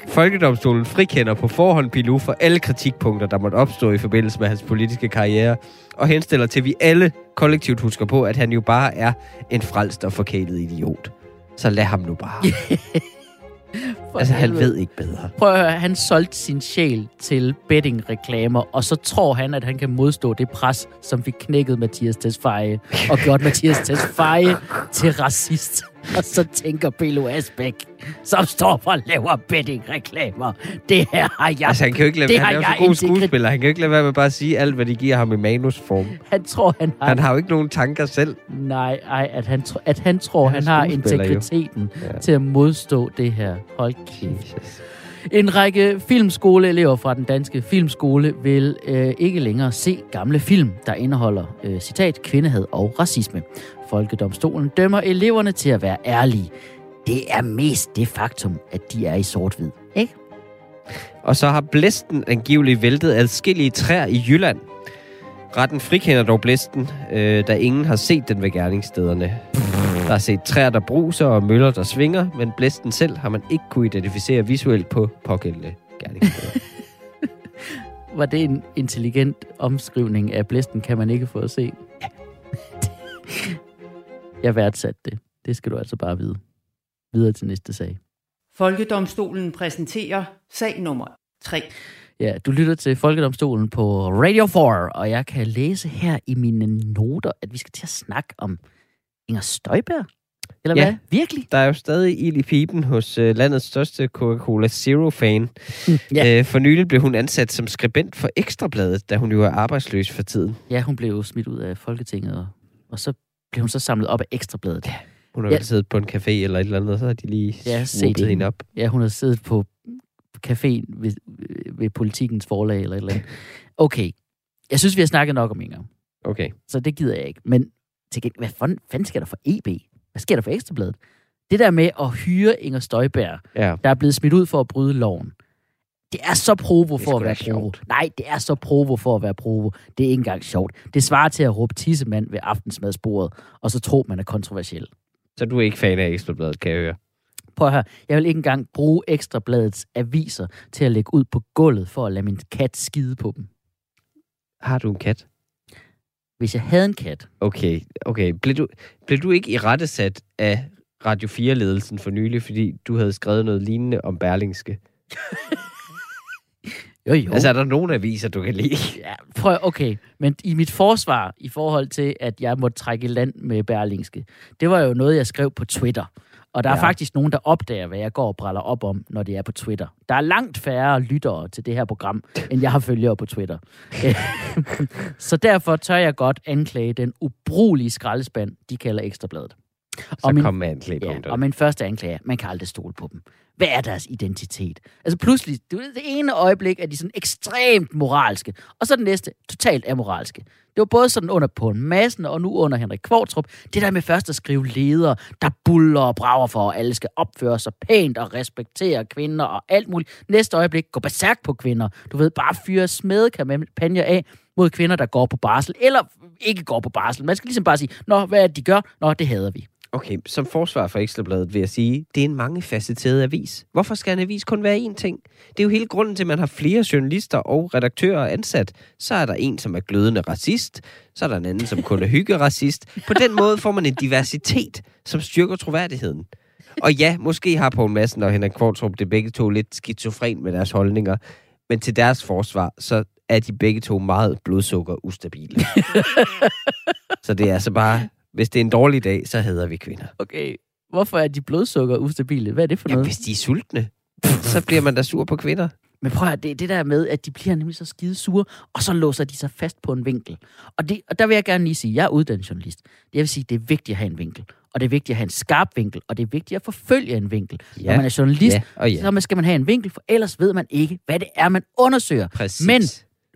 Folkedomstolen frikender på forhånd Pilou for alle kritikpunkter, der måtte opstå i forbindelse med hans politiske karriere, og henstiller til, at vi alle kollektivt husker på, at han jo bare er en frelst og forkælet idiot. Så lad ham nu bare. *laughs* Altså, han ved ikke bedre. Prøv at høre, han solgte sin sjæl til betting-reklamer, og så tror han, at han kan modstå det pres, som fik knækket Mathias Tesfaye, og gjort Mathias Tesfaye til racist. Og så tænker Pelo Asbæk, som står for at lave betting-reklamer. Det her har jeg... Altså, han kan jo ikke lade, Det han har er jo så god skuespiller. Han kan jo ikke lade være med bare at sige alt, hvad de giver ham i manusform. Han tror, han har... Han har jo ikke nogen tanker selv. Nej, ej, at han, at han tror, Han han, har jo. integriteten Ja. til at modstå det her. Hold kæft. Jesus. En række filmskoleelever fra den danske filmskole vil øh, ikke længere se gamle film, der indeholder, øh, citat, kvindehad og racisme. Folkedomstolen dømmer eleverne til at være ærlige. Det er mest det faktum, at de er i sort-hvid. Ikke? Og så har blæsten angiveligt væltet adskillige træer i Jylland. Retten frikender dog blæsten, øh, da ingen har set den ved gerningsstederne. Der er set træer, der bruser og møller, der svinger, men blæsten selv har man ikke kunne identificere visuelt på pågældende gerningssteder. *laughs* Var det en intelligent omskrivning af blæsten, kan man ikke få at se? Ja. *laughs* Jeg værdsatte det. Det skal du altså bare vide. Videre til næste sag. Folkedomstolen præsenterer sag nummer 3. Ja, du lytter til Folkedomstolen på Radio 4, og jeg kan læse her i mine noter, at vi skal til at snakke om Inger Støjberg. Eller Ja. hvad? Virkelig? Der er jo stadig ild i pipen hos øh, landets største Coca-Cola Zero-fan. Ja. Øh, for nylig blev hun ansat som skribent for Ekstrabladet, da hun jo er arbejdsløs for tiden. Ja, hun blev jo smidt ud af Folketinget, og, og så blev hun så samlet op af Ekstrabladet. Ja, Hun har Ja. siddet på en café eller et eller andet, og så har de lige Ja, set hende op. ja hun har siddet på caféen ved, ved politikens forlag eller et eller andet. Okay, jeg synes, vi har snakket nok om Inger, Okay. så det gider jeg ikke. Men til gengæld, hvad fanden, fanden sker der for EB? Hvad sker der for Ekstrabladet? Det der med at hyre Inger Støjberg, Ja. der er blevet smidt ud for at bryde loven. Det er så provo for at være provo. sjovt. Nej, det er så provo for at være provo. Det er ikke engang sjovt. Det svarer til at råbe tissemand ved aftensmadsbordet, og så tro, man er kontroversiel. Så du er ikke fan af Ekstrabladet, kan jeg høre. Prøv at høre, jeg vil ikke engang bruge Ekstrabladets aviser til at lægge ud på gulvet for at lade min kat skide på dem. Har du en kat? Hvis jeg havde en kat, Okay, okay. Blev du, blev du ikke i rettesat af Radio 4-ledelsen for nylig, fordi du havde skrevet noget lignende om Berlingske? jo jo. Altså, er der nogen aviser, du kan lide? Ja, prøv, okay, men i mit forsvar i forhold til, at jeg måtte trække land med Berlingske, det var jo noget, jeg skrev på Twitter. Og der ja. er Ja. faktisk nogen, der opdager, hvad jeg går og bræller op om, når det er på Twitter. Der er langt færre lyttere til det her program, end jeg har følgere på Twitter. *laughs* Så derfor tør jeg godt anklage den ubrugelige skraldespand, de kalder Ekstrabladet. Så Og min- kom med Ja, anklagepunkterne. og min første anklage man kan aldrig stole på dem. Hvad er deres identitet? Altså pludselig, du det ene øjeblik er de sådan ekstremt moralske, og så det næste totalt amoralske. Det var både sådan under på en massen og nu under Henrik Kvartrup. Det der med først at skrive ledere, der buller og brager for, at alle skal opføre sig pænt og respektere kvinder og alt muligt. Næste øjeblik går berserk på kvinder. Du ved, bare fyre smedekampagner af mod kvinder, der går på barsel, eller ikke går på barsel. Man skal ligesom bare sige, nå, hvad er det, de gør? Nå, det hader vi. Okay, som forsvar for Ekstrabladet vil jeg sige, det er en mangefacetteret avis. Hvorfor skal en avis kun være én ting? Det er jo hele grunden til, at man har flere journalister og redaktører ansat. Så er der en, som er glødende racist, så er der en anden, som kun er hyggeracist. På den måde får man en diversitet, som styrker troværdigheden. Og ja, måske har Poul Madsen og Henrik Kvartrup det begge to lidt skizofren med deres holdninger, men til deres forsvar, så er de begge to meget blodsukker ustabile. *laughs* så det er altså bare, hvis det er en dårlig dag, så hader vi kvinder. Okay, hvorfor er de blodsukker ustabile? Hvad er det for Ja, noget? hvis de er sultne, så bliver man da sur på kvinder. Men prøv at det er det der med, at de bliver nemlig så skide sure, og så låser de sig fast på en vinkel. Og, det, og der vil jeg gerne lige sige, jeg er uddannet journalist. Det vil sige, det er vigtigt at have en vinkel. Og det er vigtigt at have en skarp vinkel, og det er vigtigt at forfølge en vinkel. Ja. Når man er journalist, Ja, og ja. så skal man have en vinkel, for ellers ved man ikke, hvad det er, man undersøger. Præcis. Men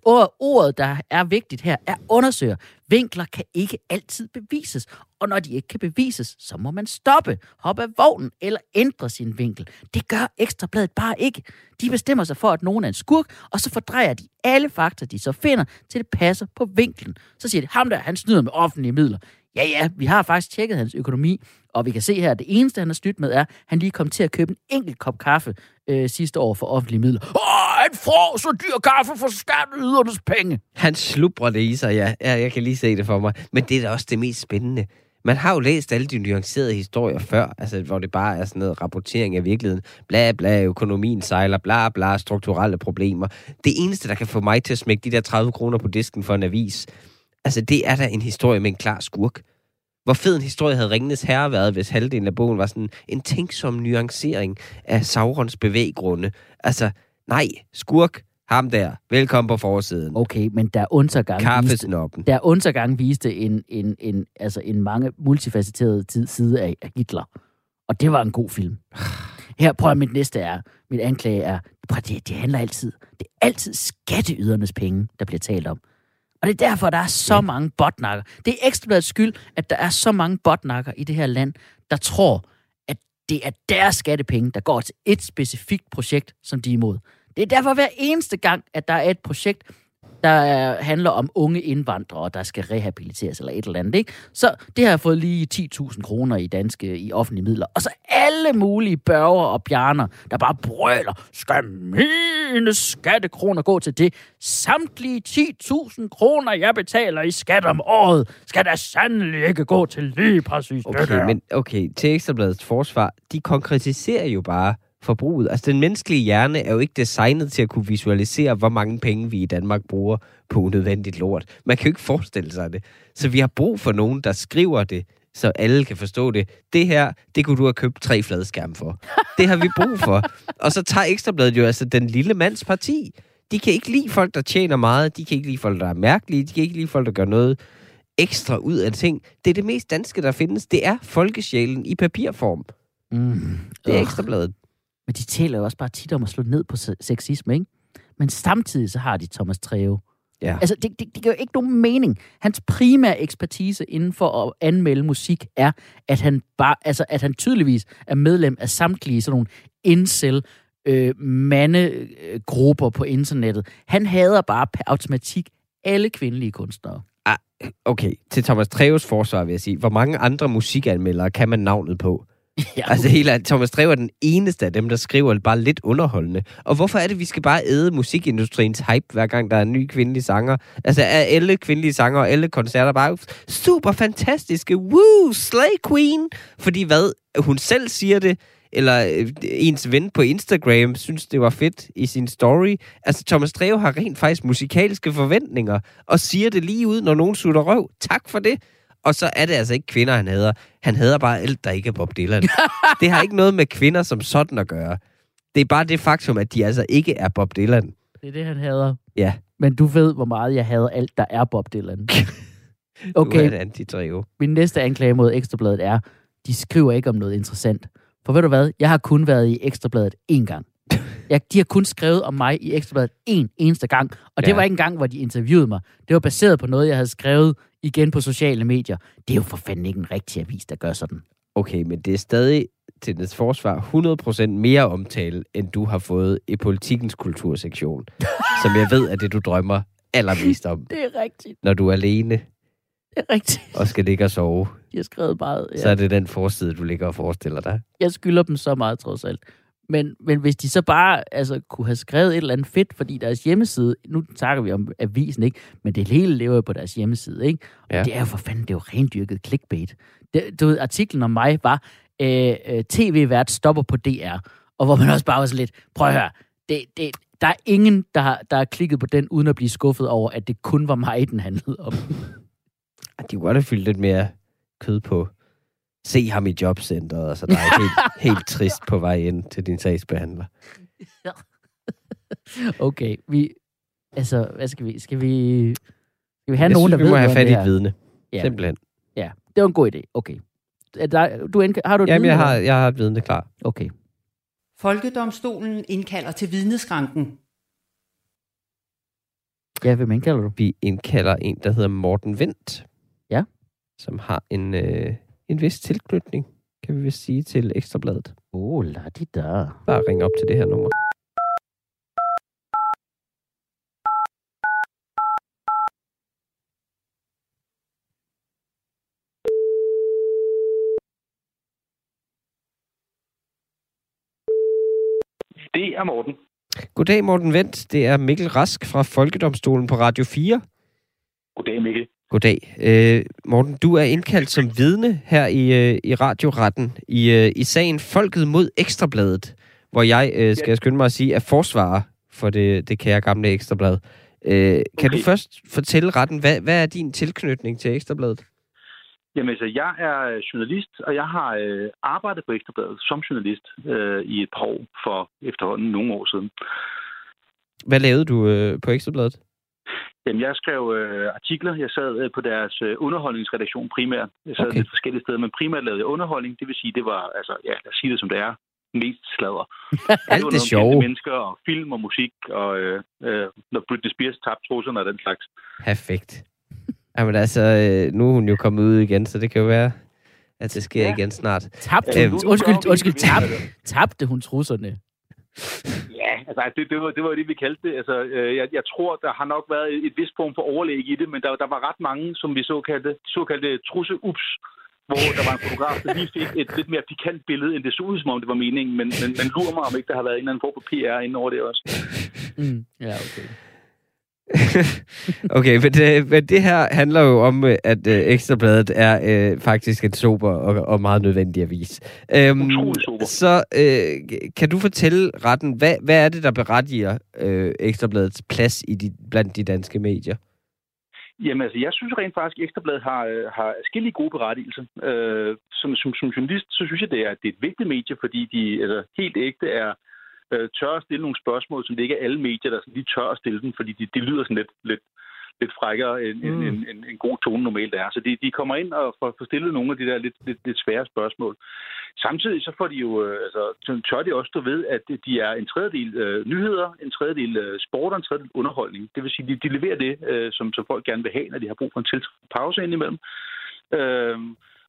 ord, ordet, der er vigtigt her, er undersøger. Vinkler kan ikke altid bevises, og når de ikke kan bevises, så må man stoppe, hoppe af vognen eller ændre sin vinkel. Det gør Ekstrabladet bare ikke. De bestemmer sig for, at nogen er en skurk, og så fordrejer de alle fakta, de så finder, til det passer på vinklen. Så siger de, ham der, han snyder med offentlige midler. Ja, ja, vi har faktisk tjekket hans økonomi, og vi kan se her, at det eneste, han har snydt med, er, at han lige kom til at købe en enkelt kop kaffe øh, sidste år for offentlige midler. Åh, han får så dyr kaffe for skatteydernes penge. Han slubrer det i sig, ja. ja. Jeg kan lige se det for mig. Men det er da også det mest spændende. Man har jo læst alle de nuancerede historier før, altså, hvor det bare er sådan noget rapportering af virkeligheden. Bla bla, økonomien sejler, bla bla, strukturelle problemer. Det eneste, der kan få mig til at smække de der 30 kroner på disken for en avis, altså det er da en historie med en klar skurk. Hvor fed en historie havde Ringenes Herre været, hvis halvdelen af bogen var sådan en tænksom nuancering af Saurons bevæggrunde. Altså, nej, skurk, ham der, velkommen på forsiden. Okay, men der undergang viste, der undergang viste en, en, en, altså en mange multifacetteret side af, af Hitler. Og det var en god film. Her prøver mit næste er, mit anklage er, prøv, det, det handler altid, det er altid skatteydernes penge, der bliver talt om. Og det er derfor, der er så Ja. mange botnakker. Det er ekstrabladets skyld, at der er så mange botnakker i det her land, der tror, at det er deres skattepenge, der går til et specifikt projekt, som de er imod. Det er derfor hver eneste gang, at der er et projekt, der er- handler om unge indvandrere, der skal rehabiliteres eller et eller andet. Ikke? Så det har fået lige 10.000 kroner i danske i offentlige midler. Og så alle mulige børger og bjerner, der bare brøler, skal mine skattekroner gå til det? Samtlige 10.000 kroner, jeg betaler i skat om året, skal da sandelig ikke gå til lige præcis det Okay, der. men okay, til Ekstrabladets forsvar, de konkretiserer jo bare forbruget. Altså, den menneskelige hjerne er jo ikke designet til at kunne visualisere, hvor mange penge vi i Danmark bruger på unødvendigt lort. Man kan jo ikke forestille sig det. Så vi har brug for nogen, der skriver det, så alle kan forstå det. Det her, det kunne du have købt tre fladskærme for. Det har vi brug for. Og så tager Ekstrabladet jo altså den lille mands parti. De kan ikke lide folk, der tjener meget. De kan ikke lide folk, der er mærkelige. De kan ikke lide folk, der gør noget ekstra ud af ting. Det er det mest danske, der findes. Det er folkesjælen i papirform. Mm. Det er ekstrabladet. Men de taler jo også bare tit om at slå ned på se- sexisme, ikke? Men samtidig så har de Thomas Treve. Ja. Altså, det, det, det giver jo ikke nogen mening. Hans primære ekspertise inden for at anmelde musik er, at han, bare, altså, at han tydeligvis er medlem af samtlige sådan nogle incel øh, mandegrupper på internettet. Han hader bare per automatik alle kvindelige kunstnere. Okay, til Thomas Treves forsvar vil jeg sige, hvor mange andre musikanmeldere kan man navnet på? *laughs* Ja, Altså hele, Thomas Treve er den eneste af dem, der skriver bare lidt underholdende. Og hvorfor er det, vi skal bare æde musikindustriens hype, hver gang der er en ny kvindelig sanger? Altså er alle kvindelige sanger og alle koncerter bare super fantastiske. Woo, Slay Queen! Fordi hvad, hun selv siger det, eller øh, ens ven på Instagram synes, det var fedt i sin story. Altså, Thomas Treve har rent faktisk musikalske forventninger, og siger det lige ud, når nogen sutter røv. Tak for det. Og så er det altså ikke kvinder, han hader. Han hader bare alt, der ikke er Bob Dylan. *laughs* det har ikke noget med kvinder som sådan at gøre. Det er bare det faktum, at de altså ikke er Bob Dylan. det er det, han hader. Ja, Men du ved, hvor meget jeg hader alt, der er Bob Dylan. *laughs* nu er Okay, det anti min næste anklage mod Ekstrabladet er, de skriver ikke om noget interessant. For ved du hvad? Jeg har kun været i Ekstrabladet én gang. Ja, de har kun skrevet om mig i Ekstrabladet en eneste gang. Og det Ja. var ikke engang, hvor de interviewede mig. Det var baseret på noget, jeg havde skrevet igen på sociale medier. Det er jo for fanden ikke en rigtig avis, der gør sådan. Okay, men det er stadig til dets forsvar 100% mere omtale, end du har fået i politikens kultursektion. *laughs* som jeg ved er det, du drømmer allermest om, Det er rigtigt. når du er alene Det er rigtigt. og skal ligge og sove. De har skrevet meget. Ja. Så er det den forside, du ligger og forestiller dig. jeg skylder dem så meget, trods alt. Men, men hvis de så bare altså, kunne have skrevet et eller andet fedt, fordi deres hjemmeside, nu takker vi om avisen, ikke? Men det hele lever jo på deres hjemmeside, ikke? Og Ja. det er jo for fanden, det er jo rendyrket clickbait. Det, du ved, artiklen om mig var, øh, øh, tv-vært stopper på DR, og hvor man også bare var så lidt, prøv at høre, det, det, der er ingen, der har, der har klikket på den, uden at blive skuffet over, at det kun var mig, den handlede om. *laughs* De kunne godt have fyldt lidt mere kød på. Se ham i jobcentret, så der er helt, *laughs* helt trist på vej ind til din sagsbehandler. Okay, vi... Altså, hvad skal vi... Skal vi, skal vi have Jeg nogen, synes, der vi ved må have fat i et vidne. Ja. Simpelthen. Ja, det var en god idé. Okay. Er der, du har du et Jamen, vidne, jeg har, jeg har et vidne klar. Okay. Folkedomstolen indkalder til vidneskranken. Ja, hvem indkalder du? Vi indkalder en, der hedder Morten Vendt. Ja. Som har en, øh, en vis tilknytning, kan vi vist sige, til Ekstrabladet. Oh, la di da. Bare ring op til det her nummer. Det er Morten. Goddag, Morten Vendt. Det er Mikkel Rask fra Folkedomstolen på Radio 4. Goddag, Mikkel. Goddag. Øh, Morten, du er indkaldt som vidne her i, øh, i radioretten i, øh, i sagen Folket mod Ekstrabladet, hvor jeg, øh, skal jeg skynde mig at sige, er forsvarer for det, det kære gamle Ekstrablad. Øh, kan Okay. du først fortælle retten, hvad, hvad er din tilknytning til Ekstrabladet? Jamen, altså, jeg er journalist, og jeg har øh, arbejdet på Ekstrabladet som journalist øh, i et par år for efterhånden nogle år siden. Hvad lavede du øh, på Ekstrabladet? Jamen, jeg skrev øh, artikler. Jeg sad øh, på deres øh, underholdningsredaktion primært. Jeg sad Okay. lidt forskellige steder, men primært lavede jeg underholdning. Det vil sige, det var, altså, ja, lad os sige det som det er, mest sladder. *laughs* Alt det kendte sjove. mennesker og film og musik, og øh, øh, når Britney Spears tabte trusserne og den slags. Perfekt. Jamen altså, øh, nu er hun jo kommet ud igen, så det kan jo være, at det sker Ja. igen snart. Tabte Øhm, hun, nu- nu undskyld, undskyld, tab, tabte hun trusserne? Ja, altså det, det, var, det var det, vi kaldte det. Altså, øh, jeg, jeg tror, der har nok været et, et vis form for overlæg i det, men der, der var ret mange, som vi såkaldte, såkaldte trusse-ups, hvor der var en fotograf, der lige fik et lidt mere pikant billede, end det så ud, som om det var meningen. Men, men, man lurer mig, om ikke der har været en eller anden form for PR inde over det også. Mm. Ja, okay. *laughs* okay, men det, men det her handler jo om, øh, at øh, Ekstrabladet er øh, faktisk en sober og, og meget nødvendig avis. Øhm. Så øh, kan du fortælle retten, hvad, hvad er det, der berettiger øh, Ekstrabladets plads i de, blandt de danske medier? Jamen altså, jeg synes rent faktisk, at Ekstrabladet har, øh, har forskellige gode berettigelser. Øh, som, som, som journalist, så synes jeg, det er, det er et vigtigt medie, fordi de altså, helt ægte er øh, tør at stille nogle spørgsmål, som det ikke er alle medier, der sådan lige tør at stille dem, fordi de, de lyder sådan lidt, lidt, lidt frækkere, end Mm. en, en, en god tone normalt er. Så de, de kommer ind og får, får stillet nogle af de der lidt, lidt, lidt svære spørgsmål. Samtidig så får de jo, øh, altså, så tør de også stå ved, at de er en tredjedel øh, nyheder, en tredjedel øh, sport og en tredjedel underholdning. Det vil sige, de, de leverer det, øh, som, som folk gerne vil have, når de har brug for en tiltrængt pause indimellem. Øh,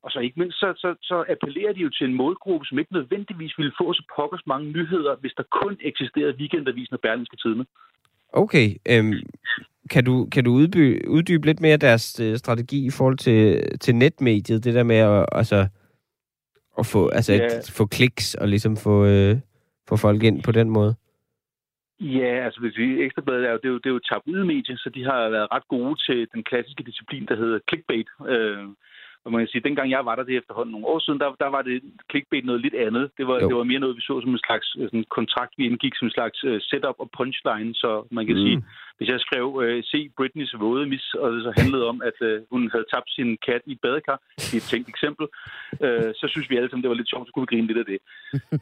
og så ikke mindst, så, så, så appellerer de jo til en målgruppe, som ikke nødvendigvis ville få så pokkers mange nyheder, hvis der kun eksisterede weekendavisen og Berlingske Tidene. Okay, øhm, kan du, kan du udby, uddybe lidt mere deres øh, strategi i forhold til, til netmediet? Det der med at, altså, at få, altså, Ja. et, få kliks og ligesom få, øh, få folk ind på den måde? Ja, altså hvis vi Ekstrabladet er jo, det er jo, det er jo et tabloidmedie, så de har været ret gode til den klassiske disciplin, der hedder clickbait. Øh, og man kan sige, dengang jeg var der det er efterhånden nogle år siden, der, der var det clickbait noget lidt andet. Det var, Jo. det var mere noget, vi så som en slags øh, sådan, kontrakt, vi indgik som en slags uh, setup og punchline, så man kan mm. sige, hvis jeg skrev, uh, se Britneys våde mis, og det så handlede om, at uh, hun havde tabt sin kat i et badekar, det er et tænkt eksempel, uh, så synes vi alle sammen, det var lidt sjovt, så kunne vi grine lidt af det.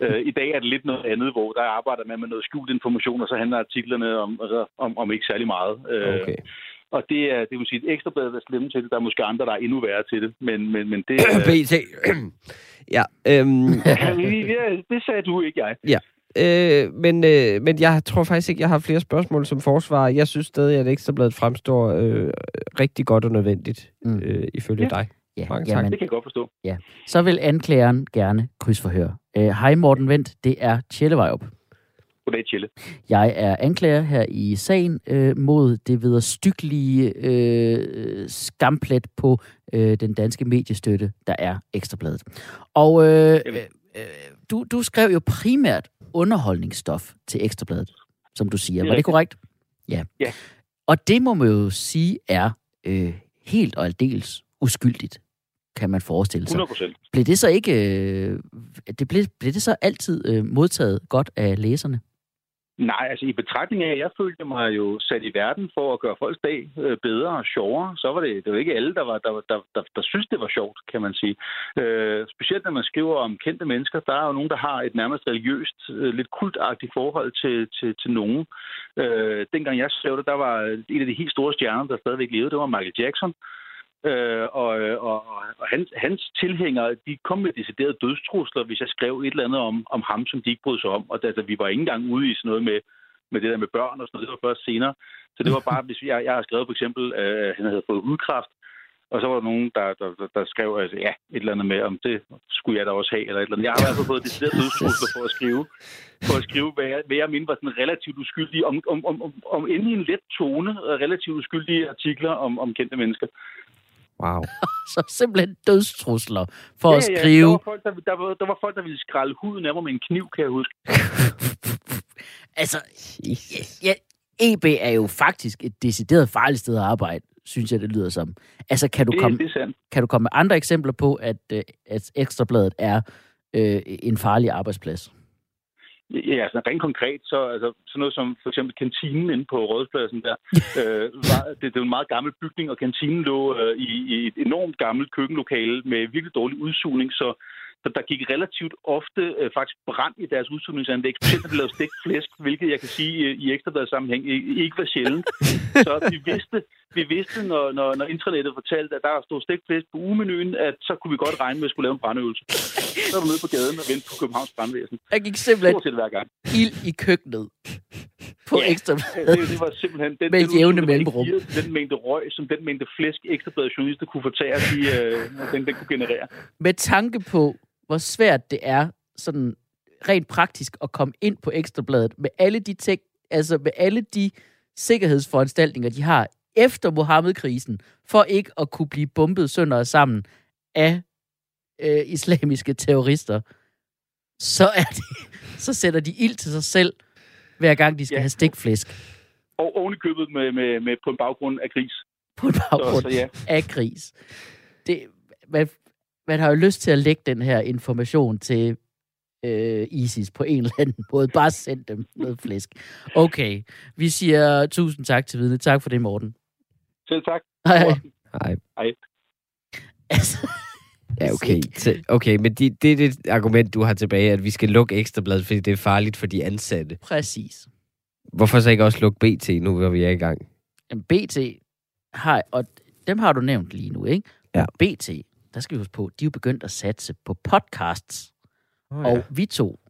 uh, *laughs* I dag er det lidt noget andet, hvor der arbejder man med noget skjult information, og så handler artiklerne om, altså, om, om ikke særlig meget. Uh, Okay. Og det er, det vil sige, et ekstra blad er slemme til det. Der er måske andre, der er endnu værre til det. Men, men, men det er... *clears throat* BT. *clears throat* ja, øhm, ja, det sagde du, ikke jeg. Ja. øh, men, øh, men jeg tror faktisk ikke, jeg har flere spørgsmål som forsvar. Jeg synes stadig, at Ekstrabladet fremstår øh, rigtig godt og nødvendigt, Mm. øh, ifølge Ja. dig. Ja, Mange tak. jamen, Det kan jeg godt forstå. så vil anklageren gerne krydsforhøre. Øh, Hej Morten Vendt, det er Tjelle Vejrup. Goddag, Tjelle. Jeg er anklager her i sagen øh, mod det vederstyggelige øh, skamplet på øh, den danske mediestøtte, der er Ekstrabladet. Og øh, øh, øh, du, du skrev jo primært underholdningsstof til Ekstrabladet, som du siger. Er Var det korrekt? Ja. Ja. Og det må man jo sige er øh, helt og aldeles uskyldigt, kan man forestille sig. 100 procent. Blev det så ikke... Øh, det blev, blev det så altid øh, modtaget godt af læserne? Nej, altså i betragtning af, at jeg følte mig jo sat i verden for at gøre folks dag øh, bedre og sjovere, så var det, det var ikke alle, der, var, der, der, der, der synes, det var sjovt, kan man sige. Øh, specielt når man skriver om kendte mennesker, der er jo nogen, der har et nærmest religiøst, øh, lidt kultagtigt forhold til, til, til nogen. Øh, dengang jeg skrev det, der var en af de helt store stjerner, der stadigvæk levede, det var Michael Jackson. Øh, og, og, og hans, hans tilhængere, de kom med deciderede dødstrusler, hvis jeg skrev et eller andet om, om ham, som de ikke brød sig om. Og altså, vi var ikke engang ude i sådan noget med, med det der med børn og sådan noget. Det var først senere. Så det var bare, *laughs* hvis jeg, jeg har skrevet for eksempel, at øh, han havde fået hudkræft, og så var der nogen, der, der, der, der skrev, altså, ja, et eller andet med, om det skulle jeg da også have, eller et eller andet. Jeg har i hvert fald fået deciderede dødstrusler for at skrive, for at skrive, hvad jeg, hvad jeg mente var sådan relativt uskyldige, om, om, om, om, om endelig en let tone, relativt uskyldige artikler om, om kendte mennesker. Wow. *laughs* Så simpelthen dødstrusler for at skrive... Der var, folk, der, der, var, der var folk, der ville skralde huden af mig med en kniv, kan jeg huske. *laughs* altså, Jesus. ja, EB er jo faktisk et decideret farligt sted at arbejde, synes jeg, det lyder som. Altså, kan du, Det, komme, det kan du komme med andre eksempler på, at, øh, at Ekstrabladet er øh, en farlig arbejdsplads? Ja, altså rent konkret, så altså, sådan noget som for eksempel kantinen inde på Rådspladsen der, *laughs* øh, var, det, det jo en meget gammel bygning, og kantinen lå øh, i, i et enormt gammelt køkkenlokale med virkelig dårlig udsugning, så så der gik relativt ofte øh, faktisk brand i deres udsugningsanlæg, specielt når de lavede stegt flæsk, hvilket jeg kan sige øh, i ekstrabladet sammenhæng i- ikke var sjældent. *laughs* Så vi vidste, vi vidste når, når, når intranettet fortalte, at der stod stegt flæsk på ugemenuen, at så kunne vi godt regne med at skulle lave en brandøvelse. Så var vi nede på gaden og vente på Københavns brandvæsen. Der gik simpelthen Stort set hver gang. ild i køkkenet på Ja. Ekstrabladet. Det, det var simpelthen... Den, Med den jævne mellemrum. Den mængde røg, som den mængde flæsk, ekstrabladet journalister kunne fortære, de, øh, den, den kunne generere. Med tanke på, hvor svært det er sådan rent praktisk at komme ind på Ekstrabladet med alle de ting, altså med alle de sikkerhedsforanstaltninger, de har efter Mohammed-krisen, for ikke at kunne blive bombet sønder sammen af øh, islamiske terrorister, så er det, *laughs* så sætter de ild til sig selv, hver gang de skal Ja. have stikflæsk Og oven i købet med, med, med, på en baggrund af gris. på en baggrund Så, så ja, af gris. Det, man, man har jo lyst til at lægge den her information til øh, ISIS på en eller anden måde. Bare send dem noget flæsk. Okay, vi siger tusind tak til vidne. Tak for det, Morten. Selv tak. Hej. Nej. Altså, Ja, okay. *laughs* Okay, men det, det er det argument, du har tilbage, at vi skal lukke Ekstrabladet, fordi det er farligt for de ansatte. præcis. Hvorfor så ikke også lukke BT, nu hvor vi er i gang? Jamen, BT har, og dem har du nævnt lige nu, ikke? Ja. Og BT, der skal vi huske på, de er jo begyndt at satse på podcasts. Oh, Og vi to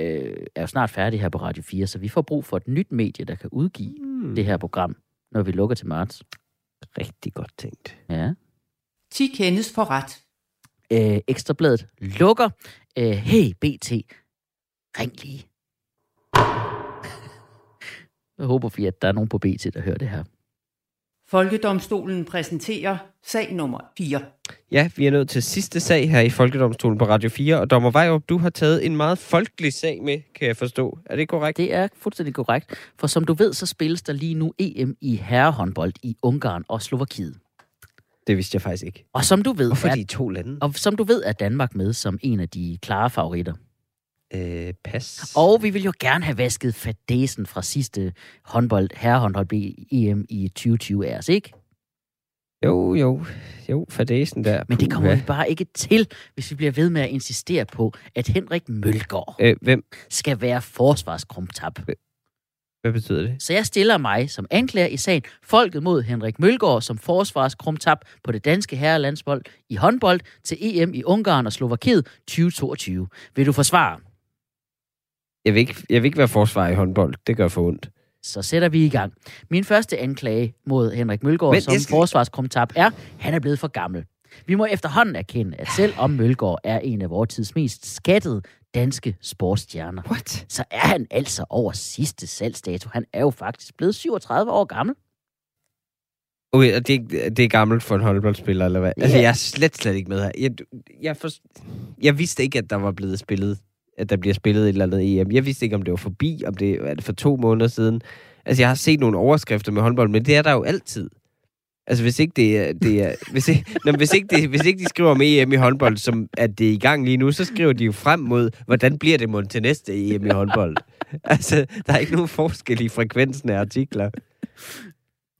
øh, er jo snart færdige her på Radio 4, så vi får brug for et nyt medie, der kan udgive Hmm. det her program, når vi lukker til marts. Rigtig godt tænkt. Ja. 10 kendes for ret. Øh, Ekstrabladet lukker. Øh, hey, BT, ring lige. Jeg håber, vi, at der er nogen på BT, der hører det her. Folkedomstolen præsenterer sag nummer 4. Ja, vi er nået til sidste sag her i Folkedomstolen på Radio 4, og Dommer Vejrup, du har taget en meget folkelig sag med, kan jeg forstå. Er det korrekt? Det er fuldstændig korrekt, for som du ved, så spilles der lige nu EM i herrehåndbold i Ungarn og Slovakiet. Det vidste jeg faktisk ikke. Og som du ved, Hvorfor er, de to lande? og som du ved, er Danmark med som en af de klare favoritter. Øh, pas. Og vi vil jo gerne have vasket fadesen fra sidste håndbold, herrehåndbold EM i 2020 af os, ikke? Jo, jo. Jo, fadesen der. Men det kommer Puha. vi bare ikke til, hvis vi bliver ved med at insistere på, at Henrik Mølgaard Øh, hvem? skal være forsvarskrumtap. Hvad betyder det? Så jeg stiller mig som anklager i sagen Folket mod Henrik Mølgaard som forsvarskrumtap på det danske herrelandsbold i håndbold til EM i Ungarn og Slovakiet 2022. Vil du forsvare? Jeg vil, ikke, jeg vil ikke være forsvar i håndbold. Det gør for ondt. Så sætter vi i gang. Min første anklage mod Henrik Mølgaard Men som skal- forsvarskrumtap er, han er blevet for gammel. Vi må efterhånden erkende, at selvom Mølgaard er en af vores tids mest skattede danske sportsstjerner, What? så er han altså over sidste salgsdato. Han er jo faktisk blevet 37 år gammel. Okay, og det, er- det er gammelt for en håndboldspiller, eller hvad? Ja. Altså, jeg er slet, slet ikke med her. Jeg, jeg, for, jeg vidste ikke, at der var blevet spillet, at der bliver spillet et eller andet EM. Jeg vidste ikke, om det var forbi, om det er det for to måneder siden. Altså, jeg har set nogle overskrifter med håndbold, men det er der jo altid. Altså, hvis ikke det er... Det er hvis, ikke, nå, hvis, ikke det, hvis ikke de skriver om EM i håndbold, som at det er i gang lige nu, så skriver de jo frem mod, hvordan bliver det mod til næste EM i håndbold. altså, der er ikke nogen forskel i frekvensen af artikler.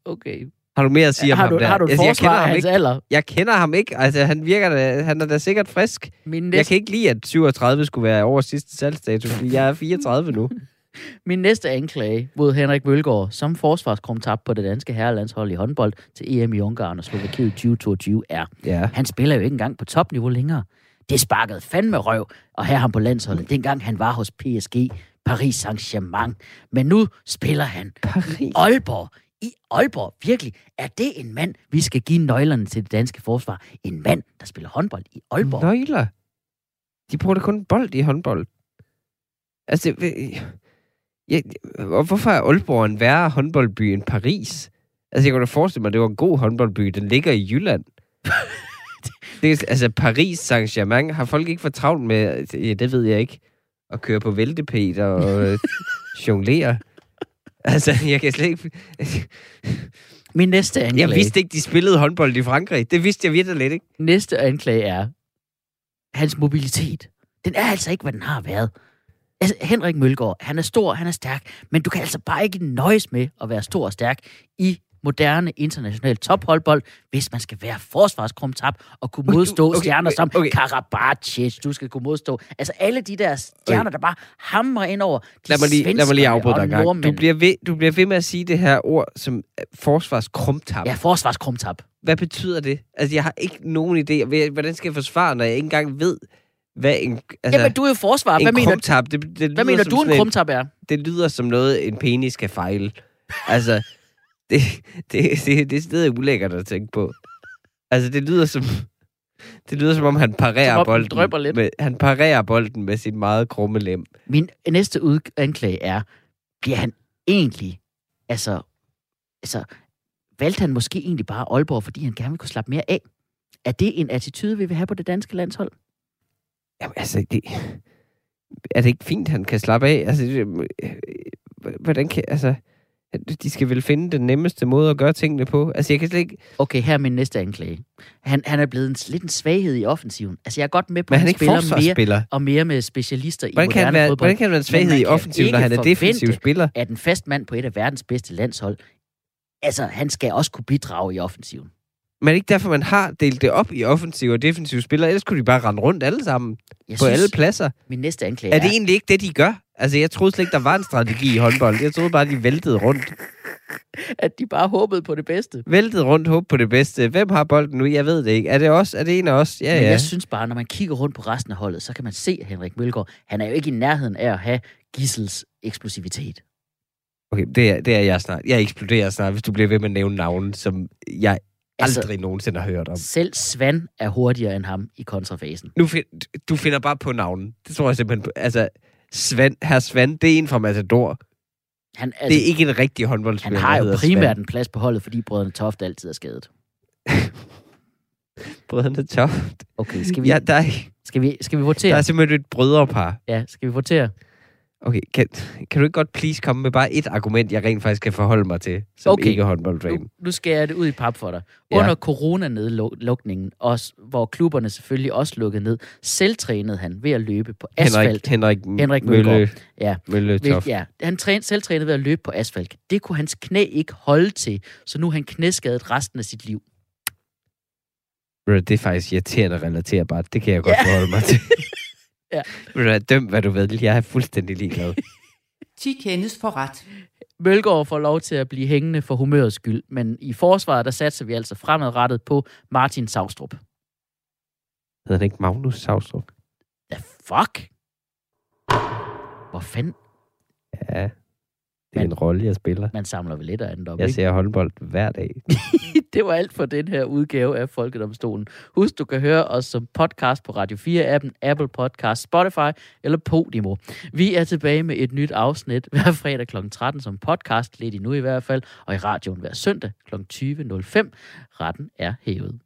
Okay. Har du mere at sige om har, ham du, der? har du et Altså, jeg kender ham hans ikke. alder? Jeg kender ham ikke. Altså, han virker da, han er da sikkert frisk. Min Jeg næste, kan ikke lide, at 37 skulle være over sidste salgsdato, fordi jeg er 34 nu. *laughs* min næste anklage mod Henrik Mølgaard som forsvarskrumtap på det danske herrelandshold i håndbold til EM i Ungarn og Slovakiet 2022 er, Ja. Han spiller jo ikke engang på topniveau længere. Det sparkede fandme røv at have ham på landsholdet, dengang han var hos PSG, Paris Saint-Germain. Men nu spiller han i Aalborg. I Aalborg, virkelig. Er det en mand, vi skal give nøglerne til det danske forsvar? En mand, der spiller håndbold i Aalborg? Nøgler. De bruger da kun bold i håndbold. Altså, ja, og hvorfor er Aalborg en værre håndboldby end Paris? Altså, jeg kunne da forestille mig, at det var en god håndboldby. Den ligger i Jylland. *laughs* det altså, Paris Saint-Germain har folk ikke for travlt med, ja, det ved jeg ikke, at køre på væltepeter og øh, *laughs* jonglere. Altså, jeg kan slet ikke... Min næste anklage, Jeg vidste ikke, de spillede håndbold i Frankrig. Det vidste jeg virkelig lidt ikke. næste anklage er, hans mobilitet. Den er altså ikke, hvad den har været. Altså, Henrik Mølgaard, han er stor, han er stærk, men du kan altså bare ikke nøjes med at være stor og stærk i moderne international topholdbold, hvis man skal være forsvarskrumtap og kunne modstå Okay, okay, stjerner som okay. Karabatic, du skal kunne modstå. Altså alle de der stjerner, Okay. der bare hamrer ind over de Lad mig lige, lad mig lige afbryde dig en gang. Du bliver, ved, du bliver ved med at sige det her ord som øh, forsvarskrumtap. Ja, forsvarskrumtap. Hvad betyder det? Altså, jeg har ikke nogen idé. Hvad- Hvordan skal jeg forsvare, når jeg ikke engang ved, hvad en, altså, Jamen, du er jo forsvar. Hvad mener, krumtap, det, det, hvad mener du, en krumtap er? Det lyder som noget, en penis kan fejle. Altså, *laughs* det, det, det, det er stedet ulækkert at tænke på. Altså, det lyder som... *laughs* Det lyder som om, han parerer Som om den bolden. lidt. Med, han parerer bolden med sin meget krumme lem. Min næste ud- anklage er, bliver han egentlig, altså, altså, valgte han måske egentlig bare Aalborg, fordi han gerne vil kunne slappe mere af? Er det en attitude, vi vil have på det danske landshold? Jamen, altså, det, er det ikke fint, han kan slappe af? Altså, det, øh, hvordan kan, altså, de skal vel finde den nemmeste måde at gøre tingene på. Altså, jeg kan slet ikke, Okay, her er min næste anklage. Han, han er blevet en, lidt en svaghed i offensiven. Altså, jeg er godt med på, at han han spiller mere og mere med specialister Hvordan i kan, moderne være, fodbold. hvordan kan han være en svaghed i kan offensiven, når han er defensiv spiller? At en fast mand på et af verdens bedste landshold, altså, han skal også kunne bidrage i offensiven. Men ikke derfor, man har delt det op i offensiv og defensiv spillere? Ellers kunne de bare rende rundt alle sammen Jeg på alle pladser. min næste anklage Er det egentlig ikke det, de gør? Altså, jeg troede slet ikke, der var en strategi i håndbold. Jeg troede bare, de væltede rundt. at de bare håbede på det bedste. Væltede rundt, håb på det bedste. Hvem har bolden nu? Jeg ved det ikke. Er det os? Er det en af os? Ja, Men ja. jeg synes bare, når man kigger rundt på resten af holdet, så kan man se, at Henrik Mølgaard, han er jo ikke i nærheden af at have Gissels eksplosivitet. Okay, det er, det er jeg snart. Jeg eksploderer snart, hvis du bliver ved med at nævne navne, som jeg Altså- aldrig nogensinde har hørt om. Selv Svan er hurtigere end ham i kontrafasen. Nu find, du finder bare på navnen. Det tror jeg simpelthen på. Altså, Sven, herr Svan, det er en fra Matador. Han, Altså, altså, det er ikke en rigtig han håndboldspiller, har der jo primært en plads på holdet, fordi brødrene Toft altid er skadet. *laughs* Brødrene Toft. Okay, skal vi, Ja, der er, skal vi, skal vi der votere? er simpelthen et brødrepar. Ja, skal vi votere? Okay, kan, kan du ikke godt please komme med bare et argument, jeg rent faktisk kan forholde mig til, som Okay. ikke håndboldfan? Nu, nu skal jeg det ud i pap for dig. Ja. Under coronanedlukningen, også, hvor klubberne selvfølgelig også lukkede ned, selvtrænede han ved at løbe på asfalt. Henrik, Henrik, Henrik Mølle. Ja. Mølle Ved, ja, han træn, selv trænede ved at løbe på asfalt. Det kunne hans knæ ikke holde til, så nu er han knæskadet resten af sit liv. Det er faktisk irriterende relaterbart. Det kan jeg godt Ja. forholde mig til. *laughs* Ja. Ved du hvad, døm hvad du ved. Jeg er fuldstændig ligeglad. *laughs* 10 kendes for ret. Mølgaard får lov til at blive hængende for humørets skyld, men i forsvaret, der satser vi altså fremadrettet på Martin Savstrup. Hedder han ikke Magnus Savstrup? Ja, fuck! Hvor fanden? Ja, det er Men- en rolle, jeg spiller. Man samler vel lidt af andet op, Jeg ikke? ser håndbold hver dag. *laughs* Det var alt for den her udgave af Folkedomstolen. Husk, du kan høre os som podcast på Radio 4-appen, Apple Podcast, Spotify eller Podimo. Vi er tilbage med et nyt afsnit *laughs* hver fredag kl. 13 som podcast, lidt endnu i hvert fald, og i radioen hver søndag kl. 20.05. Retten er hævet.